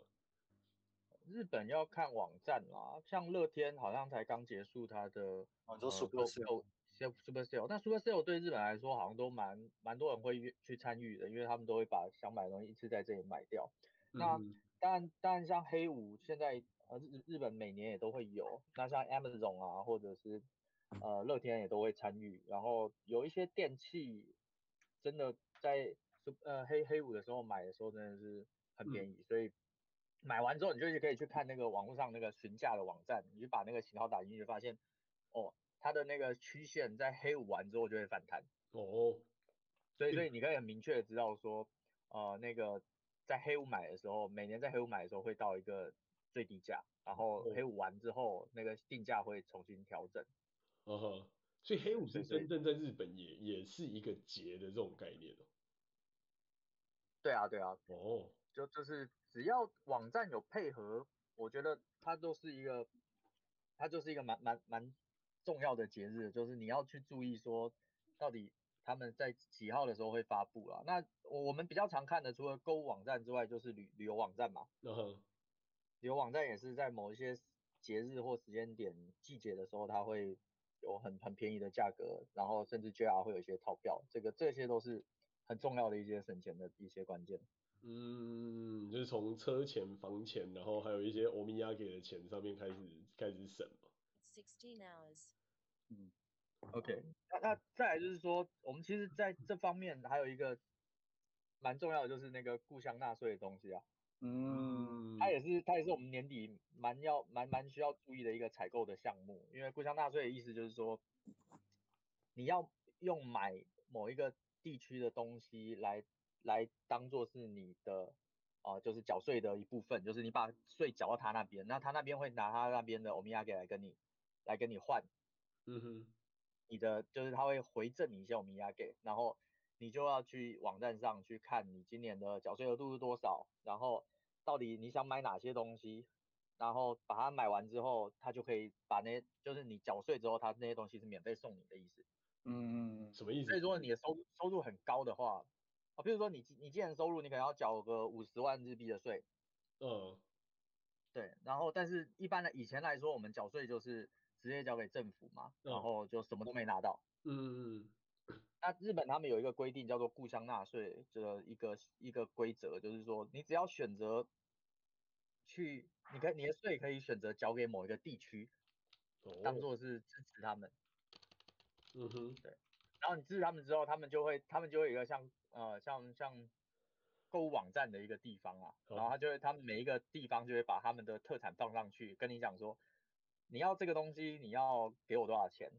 日本要看网站啦，像乐天好像才刚结束它的，哦，说 super sale，super sale，但 super sale 对日本来说好像都蛮蛮多人会去参与的，因为他们都会把想买的东西一次在这里买掉。嗯、那当然当然像黑五现在呃日日本每年也都会有，那像 Amazon 啊或者是。呃，乐天也都会参与，然后有一些电器真的在呃黑黑五的时候买的时候真的是很便宜，嗯、所以买完之后你就可以去看那个网络上那个询价的网站，你就把那个型号打进去，发现哦，它的那个曲线在黑五完之后就会反弹。哦，所以所以你可以很明确的知道说，呃那个在黑五买的时候，每年在黑五买的时候会到一个最低价，然后黑五完之后那个定价会重新调整。哦哈，uh huh. 所以黑五是真正在日本也也是一个节的这种概念哦。对啊，对啊。哦。Oh. 就就是只要网站有配合，我觉得它都是一个，它就是一个蛮蛮蛮重要的节日，就是你要去注意说，到底他们在几号的时候会发布了？那我们比较常看的，除了购物网站之外，就是旅旅游网站嘛。嗯哼、uh。Huh. 旅游网站也是在某一些节日或时间点、季节的时候，它会。有很很便宜的价格，然后甚至 JR 会有一些套票，这个这些都是很重要的一些省钱的一些关键。嗯，就是从车钱、房钱，然后还有一些欧米亚给的钱上面开始开始省嘛。Sixteen hours。嗯，OK，那那再来就是说，我们其实在这方面还有一个蛮重要的，就是那个故乡纳税的东西啊。嗯，它也是，它也是我们年底蛮要蛮蛮需要注意的一个采购的项目，因为故乡纳税的意思就是说，你要用买某一个地区的东西来来当做是你的啊、呃，就是缴税的一部分，就是你把税缴到他那边，那他那边会拿他那边的欧米亚给来跟你来跟你换，嗯哼，你的就是他会回赠你一些欧米亚给，然后你就要去网站上去看你今年的缴税额度是多少，然后。到底你想买哪些东西，然后把它买完之后，他就可以把那些，就是你缴税之后，他那些东西是免费送你的意思。嗯，什么意思？所以如果你的收收入很高的话，啊，比如说你你既然收入你可能要缴个五十万日币的税。嗯。对，然后但是一般的以前来说，我们缴税就是直接交给政府嘛，然后就什么都没拿到。嗯嗯嗯。那日本他们有一个规定叫做故乡纳税的一个一个规则，就是说你只要选择去，你可以你的税可以选择交给某一个地区，当做是支持他们。嗯哼，对。然后你支持他们之后，他们就会他们就会有一个像呃像像购物网站的一个地方啊，然后他就会他们每一个地方就会把他们的特产放上去，跟你讲说你要这个东西你要给我多少钱，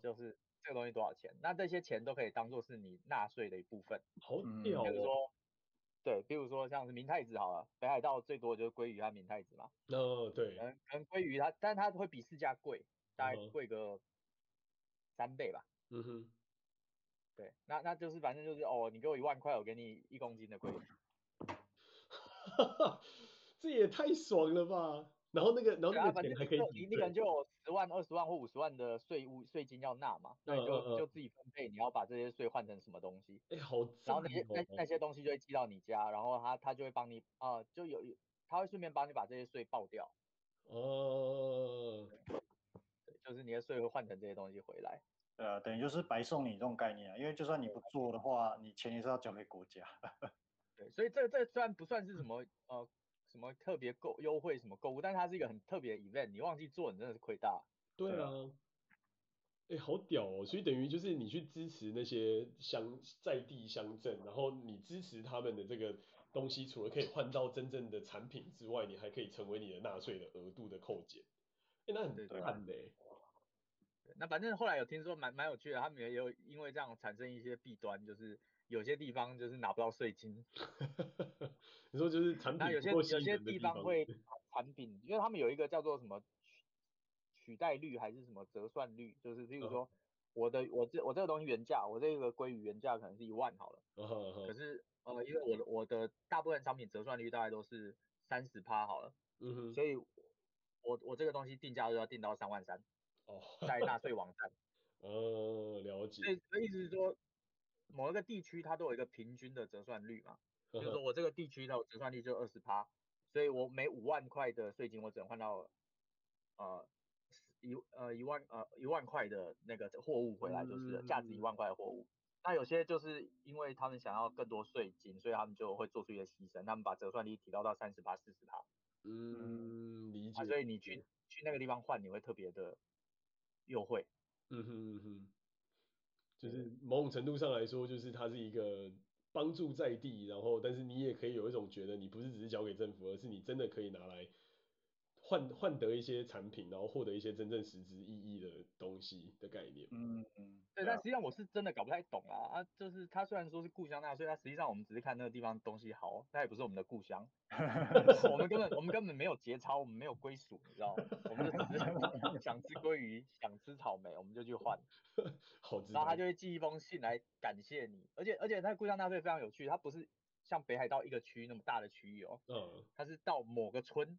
就是。这个东西多少钱？那这些钱都可以当做是你纳税的一部分。好屌哦！比如说，对，比如说像是明太子好了，北海道最多就是鲑鱼和明太子嘛。哦，对。可能可能鲑鱼它，但它会比市价贵，大概贵个三倍吧。嗯哼。对，那那就是反正就是哦，你给我一万块，我给你一公斤的鲑鱼。这也太爽了吧！然后那个，然后那个钱还可以你你可能就有十万、二十万或五十万的税务税金要纳嘛，那你就、嗯、就自己分配，你要把这些税换成什么东西？哎、欸，好、哦，然后那些那那些东西就会寄到你家，然后他他就会帮你啊、呃，就有他会顺便帮你把这些税报掉。哦，对，就是你的税会换成这些东西回来。对啊，等于就是白送你这种概念啊，因为就算你不做的话，你钱也是要交给国家。对，所以这这虽然不算是什么 呃。什么特别购优惠什么购物，但是它是一个很特别的 event，你忘记做，你真的是亏大。对啊，哎、欸，好屌哦！所以等于就是你去支持那些乡在地乡镇，然后你支持他们的这个东西，除了可以换到真正的产品之外，你还可以成为你的纳税的额度的扣减。哎、欸，那很赚的。那反正后来有听说蛮蛮有趣的，他们也有因为这样产生一些弊端，就是。有些地方就是拿不到税金，你说就是产品那有些有些地方会产品，因为他们有一个叫做什么取代率还是什么折算率，就是譬如说我的我这我这个东西原价，我这个鲑鱼原价可能是一万好了，可是呃因为我的我的大部分商品折算率大概都是三十趴好了，嗯哼，所以我我这个东西定价都要定到三万三，哦，在纳税网站，呃，了解，所以所以意思是说。某一个地区它都有一个平均的折算率嘛，就是说我这个地区的折算率就二十趴，所以我每五万块的税金我只能换到呃一呃一万呃一万块的那个货物回来，就是价值一万块的货物。那有些就是因为他们想要更多税金，所以他们就会做出一些牺牲，他们把折算率提高到三十八、四十趴。嗯，理解。啊，所以你去去那个地方换，你会特别的优惠。嗯哼嗯哼。就是某种程度上来说，就是它是一个帮助在地，然后但是你也可以有一种觉得你不是只是交给政府，而是你真的可以拿来换换得一些产品，然后获得一些真正实质意义的东西的概念。嗯嗯，对，但实际上我是真的搞不太懂啊啊，就是它虽然说是故乡纳税，它实际上我们只是看那个地方东西好，它也不是我们的故乡。我们根本我们根本没有节操，我们没有归属，你知道吗？我们就只是想吃鲑鱼，想吃草莓，我们就去换。好，然后他就会寄一封信来感谢你，而且而且他故乡纳税非常有趣，它不是像北海道一个区域那么大的区域哦，嗯，它是到某个村，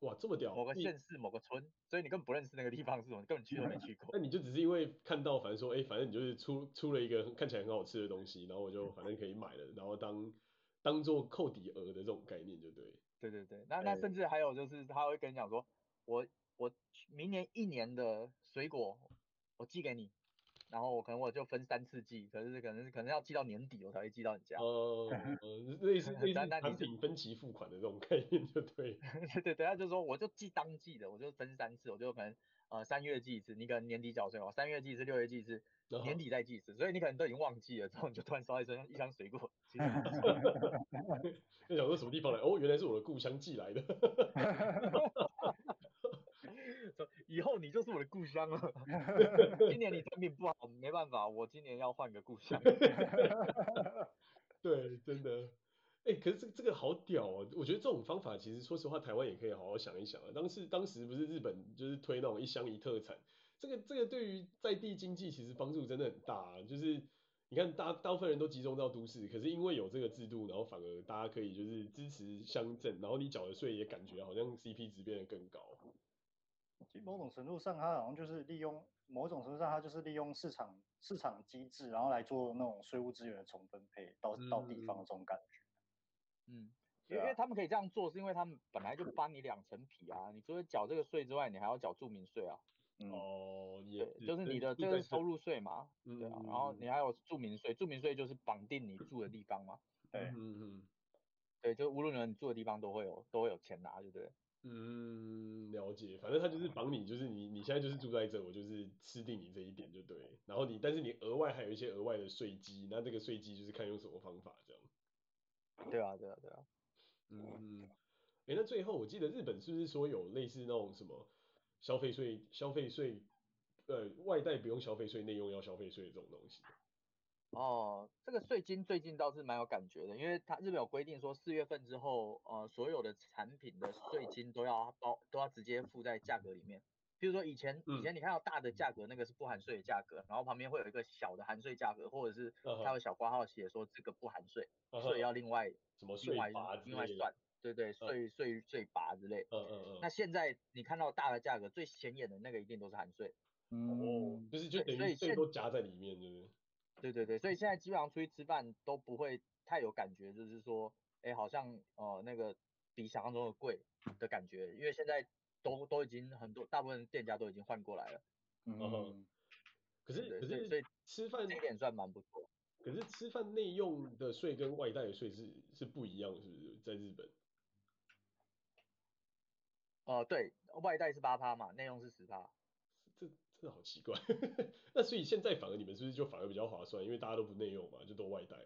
哇，这么屌，某个县市某个村，所以你根本不认识那个地方是什么，你根本去都没去过。那你就只是因为看到，反正说，哎，反正你就是出出了一个看起来很好吃的东西，然后我就反正可以买了，然后当。当做扣底额的这种概念就对。对对对，那那甚至还有就是他会跟你讲说，我我明年一年的水果我寄给你，然后我可能我就分三次寄，可是可能可能要寄到年底我才会寄到你家。哦、呃，类似 类似产品分期付款的这种概念就对。对对等下就说我就寄当季的，我就分三次，我就可能呃三月寄一次，你可能年底缴税哦，三月寄一次，六月寄一次。年底再寄一次，所以你可能都已经忘记了，之后你就突然收到一箱一箱水果，其实就想说什么地方来？哦，原来是我的故乡寄来的。以后你就是我的故乡了。今年你产品不好，没办法，我今年要换个故乡。对，真的。哎、欸，可是这这个好屌哦！我觉得这种方法其实说实话，台湾也可以好好想一想啊。当时当时不是日本就是推那种一乡一特产。这个这个对于在地经济其实帮助真的很大啊，就是你看大大部分人都集中到都市，可是因为有这个制度，然后反而大家可以就是支持乡镇，然后你缴的税也感觉好像 CP 值变得更高。其实某种程度上，它好像就是利用某种程度上，它就是利用市场市场机制，然后来做那种税务资源的重分配到到地方的这种感觉。嗯，因为因为他们可以这样做，是因为他们本来就帮你两层皮啊，你除了缴这个税之外，你还要缴住民税啊。嗯、哦，也就是你的这个是收入税嘛，嗯、对啊，然后你还有住民税，住民税就是绑定你住的地方嘛，对，嗯嗯，对，就无论你住的地方都会有都会有钱拿，对不对？嗯，了解，反正他就是绑你，就是你你现在就是住在这，我就是吃定你这一点就对，然后你但是你额外还有一些额外的税基，那这个税基就是看用什么方法这样。对啊，对啊，对啊，嗯，哎，那最后我记得日本是不是说有类似那种什么？消费税、消费税，呃，外带不用消费税，内用要消费税这种东西。哦，这个税金最近倒是蛮有感觉的，因为它日本有规定说，四月份之后，呃，所有的产品的税金都要包，都要直接付在价格里面。比如说以前，以前你看到大的价格，那个是不含税的价格，然后旁边会有一个小的含税价格，或者是它有小括号写说这个不含税，税要另外什么另外另外算。对对，税税税拔之类。嗯嗯嗯。那现在你看到大的价格最显眼的那个一定都是含税。嗯。就是就等于税都夹在里面，对不对？对对对，所以现在基本上出去吃饭都不会太有感觉，就是说，哎，好像呃那个比想象中的贵的感觉，因为现在都都已经很多大部分店家都已经换过来了。嗯哼。可是可是所以吃饭这点算蛮不错。可是吃饭内用的税跟外带的税是是不一样，是不是？在日本？哦、呃，对外带是八趴嘛，内用是十趴。这真的好奇怪。那所以现在反而你们是不是就反而比较划算？因为大家都不内用嘛，就都外带。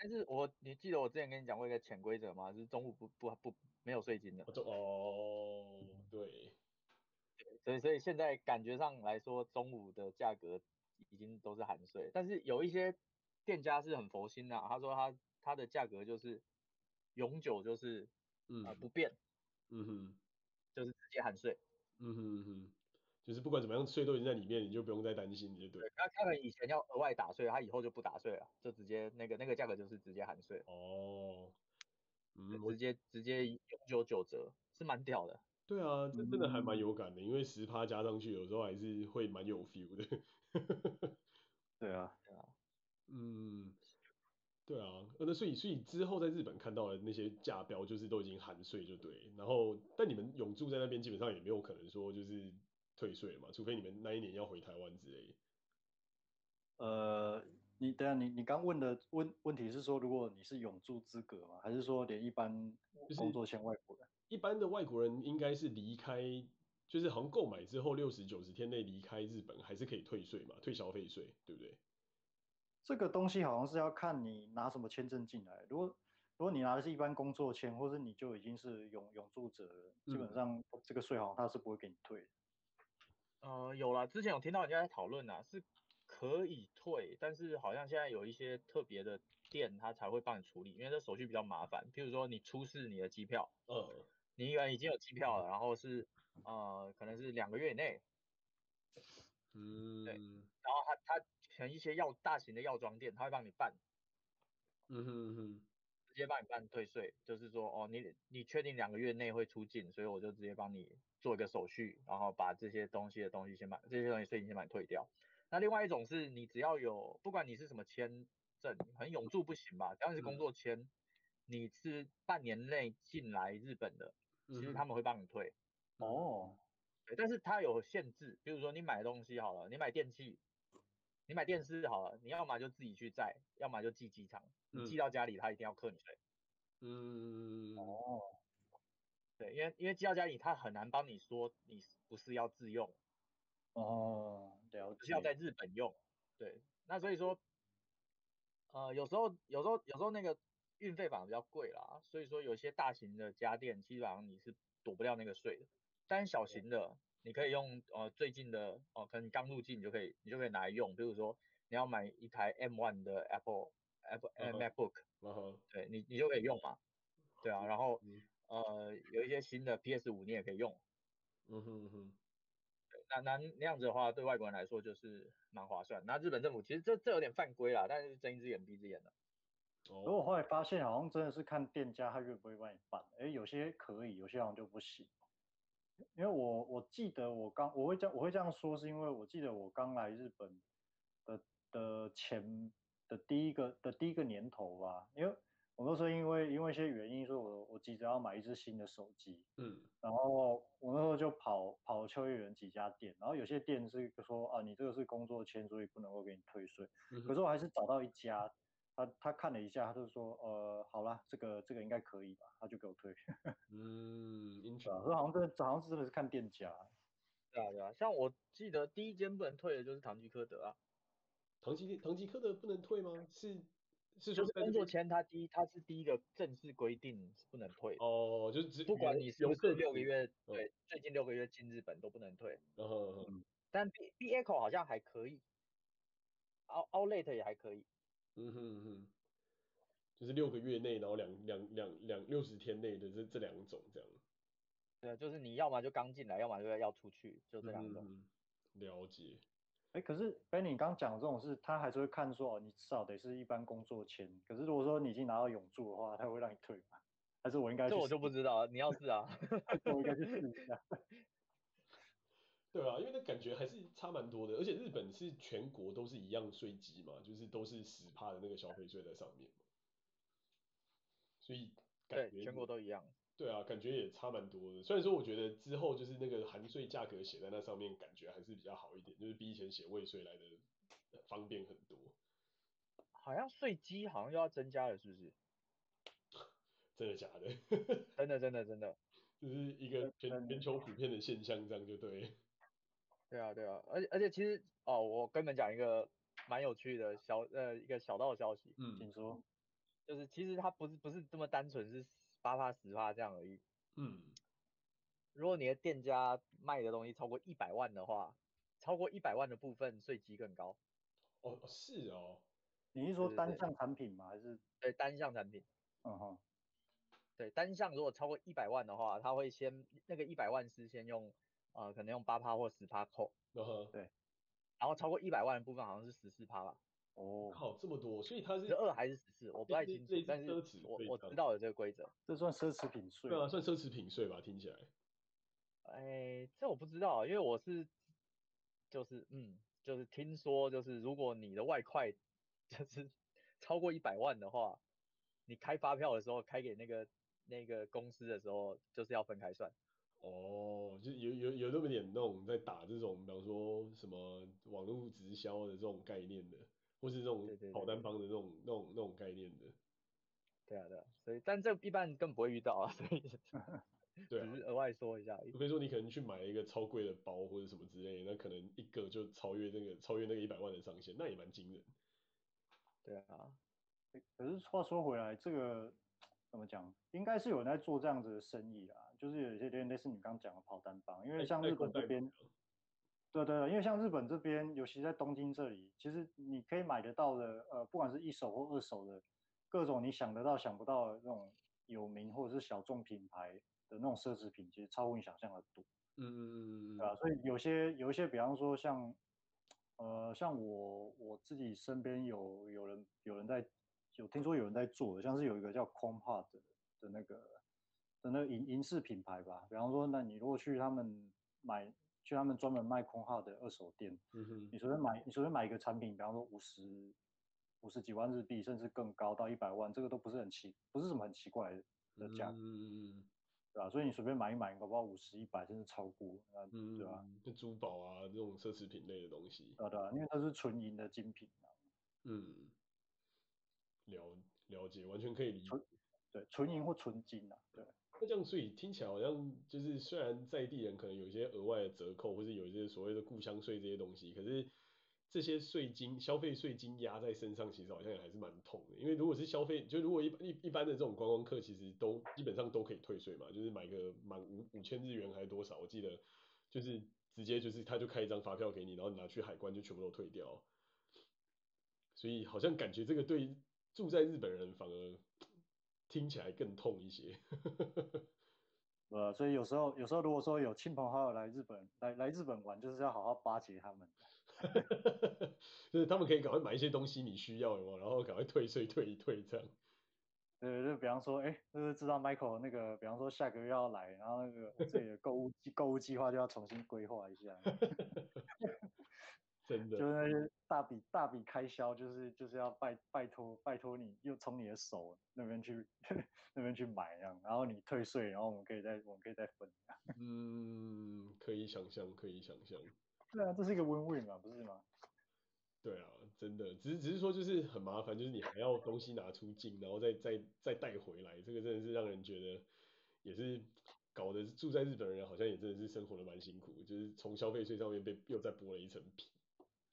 但是我你记得我之前跟你讲过一个潜规则吗？就是中午不不不没有税金的。哦，对。所以所以现在感觉上来说，中午的价格已经都是含税，但是有一些店家是很佛心的，他说他他的价格就是永久就是嗯、呃、不变，嗯哼，就是直接含税，嗯哼嗯哼，就是不管怎么样税都已经在里面，你就不用再担心，就对。那，他他们以前要额外打税，他以后就不打税了，就直接那个那个价格就是直接含税。哦，嗯，直接直接永久九折，是蛮屌的。对啊，这真的还蛮有感的，嗯、因为十趴加上去，有时候还是会蛮有 feel 的。对啊，对啊，嗯，对啊，那所以所以之后在日本看到的那些价标，就是都已经含税就对。然后，但你们永住在那边，基本上也没有可能说就是退税嘛，除非你们那一年要回台湾之类。呃，你等下你你刚问的问问题是说，如果你是永住资格吗？还是说连一般工作签外国人？一般的外国人应该是离开，就是好像购买之后六十九十天内离开日本，还是可以退税嘛，退消费税，对不对？这个东西好像是要看你拿什么签证进来。如果如果你拿的是一般工作签，或是你就已经是永永住者，基本上这个税好像他是不会给你退的。呃，有了，之前有听到人家在讨论啊，是可以退，但是好像现在有一些特别的店，他才会帮你处理，因为这手续比较麻烦。譬如说你出示你的机票，呃。你原来已经有机票了，然后是呃，可能是两个月以内，嗯，对，然后他他可能一些药大型的药妆店，他会帮你办，嗯哼哼，直接帮你办退税，就是说哦，你你确定两个月内会出境，所以我就直接帮你做一个手续，然后把这些东西的东西先把这些东西税金先把你退掉。那另外一种是你只要有，不管你是什么签证，很永住不行吧，只要是工作签，嗯、你是半年内进来日本的。其实他们会帮你退，哦，对，但是它有限制，比如说你买东西好了，你买电器，你买电视好了，你要么就自己去载，要么就寄机场，你寄到家里他一定要扣你税。嗯，哦，对，因为因为寄到家里他很难帮你说你不是要自用，哦，了解，是要在日本用，对，那所以说，呃，有时候有时候有时候那个。运费反而比较贵啦，所以说有些大型的家电基本上你是躲不掉那个税的，但是小型的你可以用呃最近的哦、呃，可能你刚入境你就可以你就可以拿来用，比如说你要买一台 M1 的 Apple Apple、uh huh. MacBook，、uh huh. 对你你就可以用嘛，对啊，然后呃有一些新的 PS5 你也可以用，嗯哼嗯哼，那那那样子的话对外国人来说就是蛮划算，那日本政府其实这这有点犯规啦，但是睁一只眼闭一只眼的。可我后来发现，好像真的是看店家他愿不愿意帮你办，哎，有些可以，有些好像就不行。因为我我记得我刚我会这样我会这样说，是因为我记得我刚来日本的的前的第一个的第一个年头吧，因为我那时候因为因为一些原因，所以我我急着要买一只新的手机，嗯，然后我那时候就跑跑秋叶原几家店，然后有些店是说啊，你这个是工作签，所以不能够给你退税，嗯、可是我还是找到一家。他他看了一下，他就说，呃，好啦，这个这个应该可以吧，他就给我退。嗯，对啊，所以好像真的，好像是真的是看店家。对啊对啊，像我记得第一间不能退的就是唐吉诃德啊。唐吉唐吉诃德不能退吗？是是就是工作签，他第一他是第一个正式规定是不能退的。哦，就是不管你是不是六个月，对，嗯、最近六个月进日本都不能退。嗯嗯嗯。但 B B Echo 好像还可以，Out Outlet 也还可以。嗯哼就是六个月内，然后两两两两六十天内的这这两种这样。对，就是你要么就刚进来，要么就要出去，就这两种。嗯，了解。哎，可是 Benny 你刚刚讲的这种事，他还是会看说，哦，你至少得是一般工作签。可是如果说你已经拿到永住的话，他会让你退吗？还是我应该？这我就不知道，你要是啊，我应该去试一下。对啊，因为那感觉还是差蛮多的，而且日本是全国都是一样税基嘛，就是都是十趴的那个消费税在上面，所以感觉全国都一样。对啊，感觉也差蛮多的。虽然说我觉得之后就是那个含税价格写在那上面，感觉还是比较好一点，就是比以前写未税来的方便很多。好像税基好像又要增加了，是不是？真的假的？真的真的真的，就是一个全全球普遍的现象，这样就对。对啊对啊，而且而且其实哦，我跟你们讲一个蛮有趣的小呃一个小道消息，嗯，请说，就是其实它不是不是这么单纯是。八趴十趴这样而已。嗯，如果你的店家卖的东西超过一百万的话，超过一百万的部分税基更高。哦，是哦。你是说单项产品吗？还是？对，单项产品。嗯哼。对，单项如果超过一百万的话，他会先那个一百万是先用呃可能用八趴或十趴扣。对。然后超过一百万的部分好像是十四趴吧。哦，靠，这么多，所以它是十二还是十四？我不太清楚，但是我我知道有这个规则。这算奢侈品税？对啊，算奢侈品税吧，听起来。哎，这我不知道，因为我是就是嗯，就是听说就是如果你的外快就是 超过一百万的话，你开发票的时候开给那个那个公司的时候，就是要分开算。哦，就有有有那么点那种在打这种，比方说什么网络直销的这种概念的。或是这种跑单帮的那种那种那种概念的，对啊对啊，所以但这一般更不会遇到啊，所以 对啊，只是额外说一下。除非说你可能去买一个超贵的包或者什么之类的，那可能一个就超越那个超越那个一百万的上限，那也蛮惊人。对啊，可是话说回来，这个怎么讲？应该是有人在做这样子的生意啊，就是有一些点类似你刚刚讲的跑单帮，因为像日本这边。对对对，因为像日本这边，尤其在东京这里，其实你可以买得到的，呃，不管是一手或二手的，各种你想得到、想不到的那种有名或者是小众品牌的那种奢侈品，其实超乎你想象的多。嗯嗯嗯嗯，对吧，所以有些有一些，比方说像，呃，像我我自己身边有有人有人在，有听说有人在做的，像是有一个叫 Compa 的的那个的那个银银饰品牌吧，比方说，那你如果去他们买。去他们专门卖空号的二手店，嗯哼，你随便买，你随便买一个产品，比方说五十五十几万日币，甚至更高到一百万，这个都不是很奇，不是什么很奇怪的价格，嗯嗯对吧、啊？所以你随便买一买，搞不好五十、一百甚至超过，嗯，对吧、啊？就珠宝啊这种奢侈品类的东西，对对、啊，因为它是纯银的精品、啊、嗯，了了解，完全可以理解，对，纯银或纯金啊，对。那这样，所以听起来好像就是，虽然在地人可能有一些额外的折扣，或是有一些所谓的故乡税这些东西，可是这些税金、消费税金压在身上，其实好像也还是蛮痛的。因为如果是消费，就如果一一一般的这种观光客，其实都基本上都可以退税嘛，就是买个满五五千日元还是多少，我记得就是直接就是他就开一张发票给你，然后你拿去海关就全部都退掉。所以好像感觉这个对住在日本人反而。听起来更痛一些，呃，所以有时候有时候如果说有亲朋好友来日本来来日本玩，就是要好好巴结他们，就是他们可以赶快买一些东西你需要的嘛，然后赶快退税退一退这样。对，就比方说，哎，就是知道 Michael 那个，比方说下个月要来，然后那个这里的购物购物计划就要重新规划一下。真的，就是那些大笔大笔开销，就是就是要拜拜托拜托你，又从你的手那边去 那边去买这样，然后你退税，然后我们可以再我们可以再分。嗯，可以想象，可以想象。对啊，这是一个 win-win 嘛，不是吗？对啊，真的，只是只是说就是很麻烦，就是你还要东西拿出境，然后再再再带回来，这个真的是让人觉得也是搞得住在日本人好像也真的是生活的蛮辛苦，就是从消费税上面被又再剥了一层皮。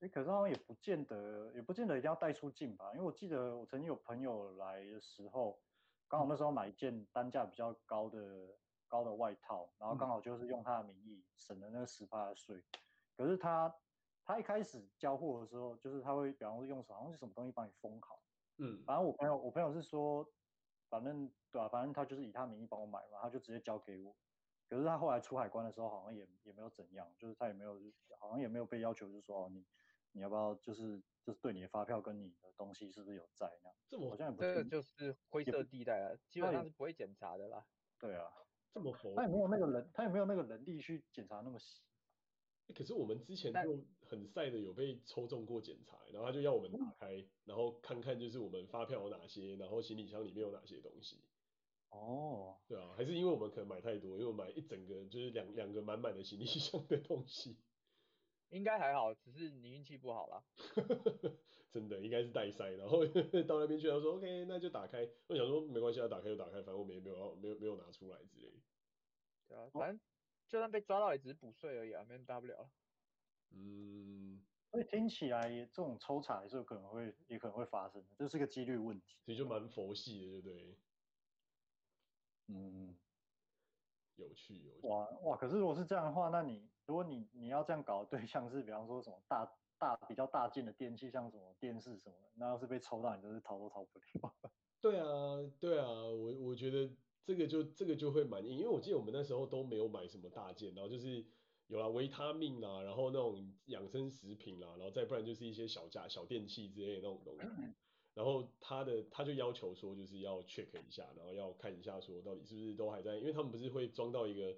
哎，可是好像也不见得，也不见得一定要带出境吧？因为我记得我曾经有朋友来的时候，刚好那时候买一件单价比较高的高的外套，然后刚好就是用他的名义省了那个十八的税。可是他他一开始交货的时候，就是他会比方说用什么，好像是什么东西帮你封好。嗯，反正我朋友我朋友是说，反正对啊，反正他就是以他名义帮我买嘛，他就直接交给我。可是他后来出海关的时候，好像也也没有怎样，就是他也没有，好像也没有被要求，就是说哦你。你要不要就是就是对你的发票跟你的东西是不是有在那样？这么好像也不这个就是灰色地带啊，基本上是不会检查的啦。对啊，这么佛，他也没有那个人，他也没有那个能力去检查那么细。可是我们之前就很晒的有被抽中过检查，然后他就要我们打开，然后看看就是我们发票有哪些，然后行李箱里面有哪些东西。哦，对啊，还是因为我们可能买太多，因为我买一整个就是两两个满满的行李箱的东西。应该还好，只是你运气不好啦。真的应该是带塞，然后 到那边去，他说 OK，那就打开。我想说没关系要，打开就打开，反正我们也没有没有没有拿出来之类。对啊，反正就算被抓到也只是补税而已啊，没大不了。嗯，所以听起来这种抽查也是有可能会也可能会发生的，这是个几率问题。所以就蛮佛系的，对不对？嗯，有趣有趣。哇哇，可是如果是这样的话，那你如果你你要这样搞的对象是比方说什么大大比较大件的电器，像什么电视什么的，那要是被抽到，你就是逃都逃不了。对啊对啊，我我觉得这个就这个就会蛮硬，因为我记得我们那时候都没有买什么大件，然后就是有了维他命啦，然后那种养生食品啦，然后再不然就是一些小家小电器之类的那种东西。然后他的他就要求说，就是要 check 一下，然后要看一下说到底是不是都还在，因为他们不是会装到一个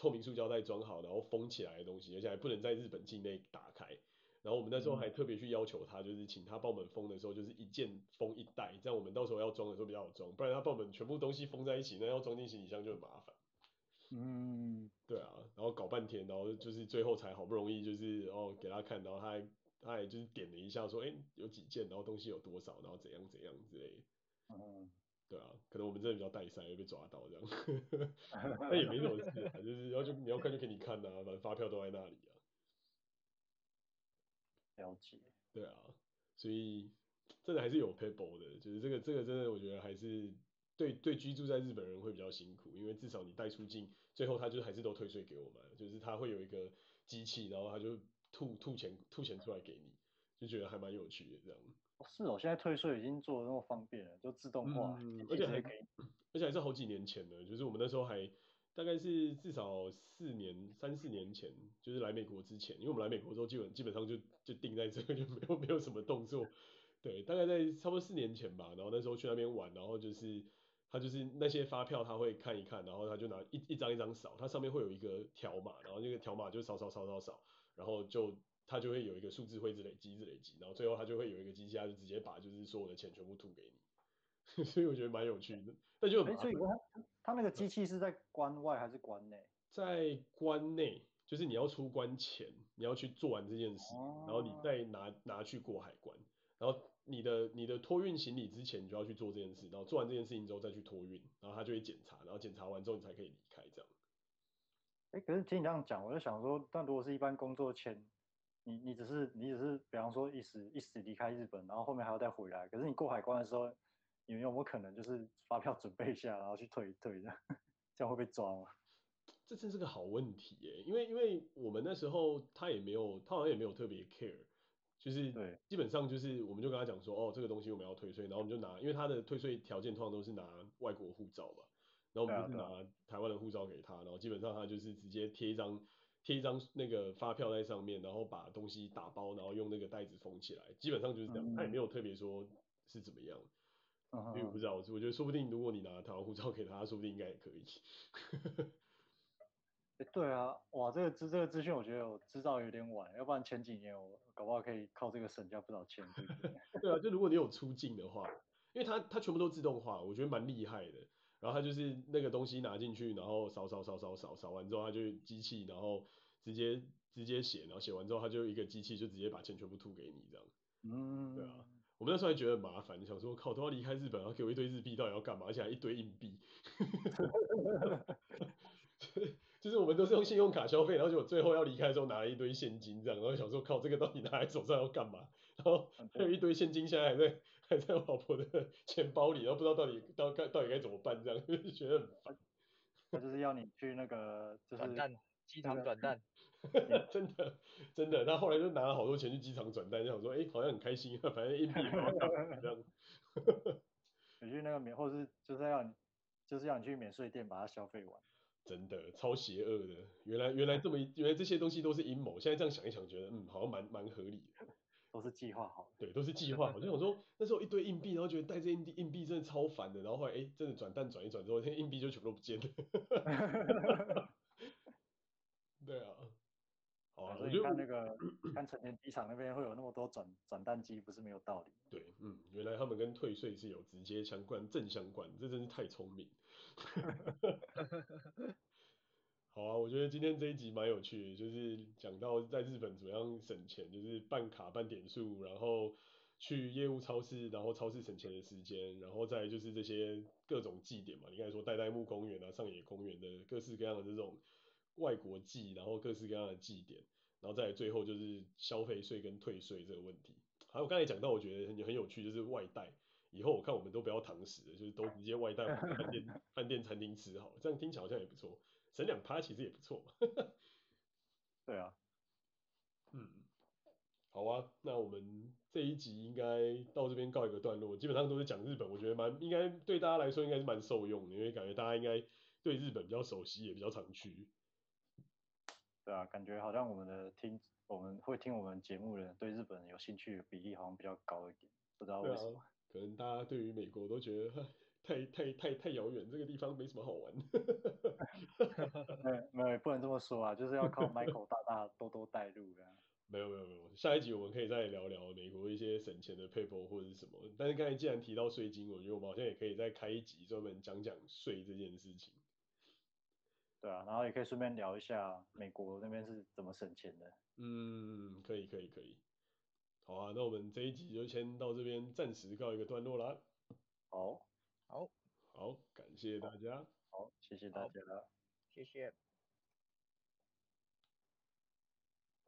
透明塑胶袋装好，然后封起来的东西，而且还不能在日本境内打开。然后我们那时候还特别去要求他，就是请他帮我们封的时候，就是一件封一袋，这样我们到时候要装的时候比较好装，不然他帮我们全部东西封在一起，那要装进行李箱就很麻烦。嗯，对啊，然后搞半天，然后就是最后才好不容易就是哦给他看，然后他还。他也就是点了一下，说，哎、欸，有几件，然后东西有多少，然后怎样怎样之类的。嗯，对啊，可能我们真的比较带塞，会被抓到这样。那也没什么事啊，就是然后就你要看就给你看呐、啊，反正发票都在那里啊。了解。对啊，所以真的还是有 paper 的，就是这个这个真的我觉得还是对对居住在日本人会比较辛苦，因为至少你带出境，最后他就还是都退税给我们，就是他会有一个机器，然后他就。吐吐钱吐钱出来给你，就觉得还蛮有趣的这样。是哦，现在退税已经做的那么方便了，就自动化，嗯、而且还可以，而且还是好几年前的，就是我们那时候还大概是至少四年三四年前，就是来美国之前，因为我们来美国之后基本基本上就就定在这个，就没有没有什么动作。对，大概在差不多四年前吧，然后那时候去那边玩，然后就是他就是那些发票他会看一看，然后他就拿一一张一张扫，它上面会有一个条码，然后那个条码就扫扫扫扫扫。然后就他就会有一个数字会一直累积，一直累积，然后最后他就会有一个机器，他就直接把就是所有的钱全部吐给你，所以我觉得蛮有趣的。但就很。所以他他那个机器是在关外还是关内？在关内，就是你要出关前，你要去做完这件事，然后你再拿拿去过海关，然后你的你的托运行李之前你就要去做这件事，然后做完这件事情之后再去托运，然后他就会检查，然后检查完之后你才可以离开这样。哎，可是听你这样讲，我就想说，但如果是一般工作签，你你只是你只是，比方说一时一时离开日本，然后后面还要再回来，可是你过海关的时候，你们有没有可能就是 发票准备一下，然后去退一退这样，这样会被抓吗？这真是个好问题耶，因为因为我们那时候他也没有，他好像也没有特别 care，就是对，基本上就是我们就跟他讲说，哦，这个东西我们要退税，然后我们就拿，因为他的退税条件通常都是拿外国护照吧。然后我们就是拿台湾的护照给他，然后基本上他就是直接贴一张贴一张那个发票在上面，然后把东西打包，然后用那个袋子封起来，基本上就是这样，他也没有特别说是怎么样，因为我不知道，我觉得说不定如果你拿台湾护照给他，说不定应该也可以。对啊，哇，这个资这个资讯我觉得我知道有点晚，要不然前几年我搞不好可以靠这个省下不少钱。对 啊，就如果你有出境的话，因为它它全部都自动化，我觉得蛮厉害的。然后他就是那个东西拿进去，然后扫扫扫扫扫扫完之后，他就机器，然后直接直接写，然后写完之后，他就一个机器就直接把钱全部吐给你这样。嗯，对啊，我们那时候还觉得很麻烦，想说靠，都要离开日本，然后给我一堆日币，到底要干嘛？而且还一堆硬币。就是我们都是用信用卡消费，然后结果最后要离开的时候拿了一堆现金这样，然后想说靠，这个到底拿在手上要干嘛？然后还有一堆现金现在还在。还在我老婆的钱包里，然后不知道到底到该到底该怎么办，这样就觉得很烦。他就是要你去那个就是转蛋，机场转蛋，真的真的。他后来就拿了好多钱去机场转蛋，就想说，哎、欸，好像很开心啊，反正硬币这样。你去那个免，或是就是要你就是要你去免税店把它消费完。真的超邪恶的，原来原来这么原来这些东西都是阴谋，现在这样想一想，觉得嗯好像蛮蛮合理的，都是计划好的。对，都是计划好。就想说 那时候一堆硬币，然后觉得带这些硬币硬币真的超烦的，然后后来哎真的转蛋转一转之后，那些硬币就全部都不见了。对啊，好啊，所以你看那个 看成田机场那边会有那么多转转蛋机，不是没有道理。对，嗯，原来他们跟退税是有直接相关正相关，这真是太聪明。好啊，我觉得今天这一集蛮有趣的，就是讲到在日本怎么样省钱，就是办卡办点数，然后去业务超市，然后超市省钱的时间，然后再就是这些各种祭点嘛，你刚才说代代木公园啊、上野公园的各式各样的这种外国祭，然后各式各样的祭点，然后再最后就是消费税跟退税这个问题。还有刚才讲到，我觉得很很有趣，就是外带。以后我看我们都不要堂食了，就是都直接外带饭店、饭店餐厅吃好，这样听起来好像也不错，省两趴其实也不错。对啊，嗯，好啊，那我们这一集应该到这边告一个段落，基本上都是讲日本，我觉得蛮应该对大家来说应该是蛮受用的，因为感觉大家应该对日本比较熟悉，也比较常去。对啊，感觉好像我们的听我们会听我们节目的人对日本有兴趣的比例好像比较高一点，不知道为什么。可能大家对于美国都觉得 太太太太遥远，这个地方没什么好玩。没没有，不能这么说啊，就是要靠 Michael 大大多多带路啊。没有没有没有，下一集我们可以再聊聊美国一些省钱的 paper 或者是什么。但是刚才既然提到税金，我觉得我们好像也可以再开一集专门讲讲税这件事情。对啊，然后也可以顺便聊一下美国那边是怎么省钱的。嗯，可以可以可以。好啊，那我们这一集就先到这边，暂时告一个段落啦。好，好，好，感谢大家。好，谢谢大家，谢谢。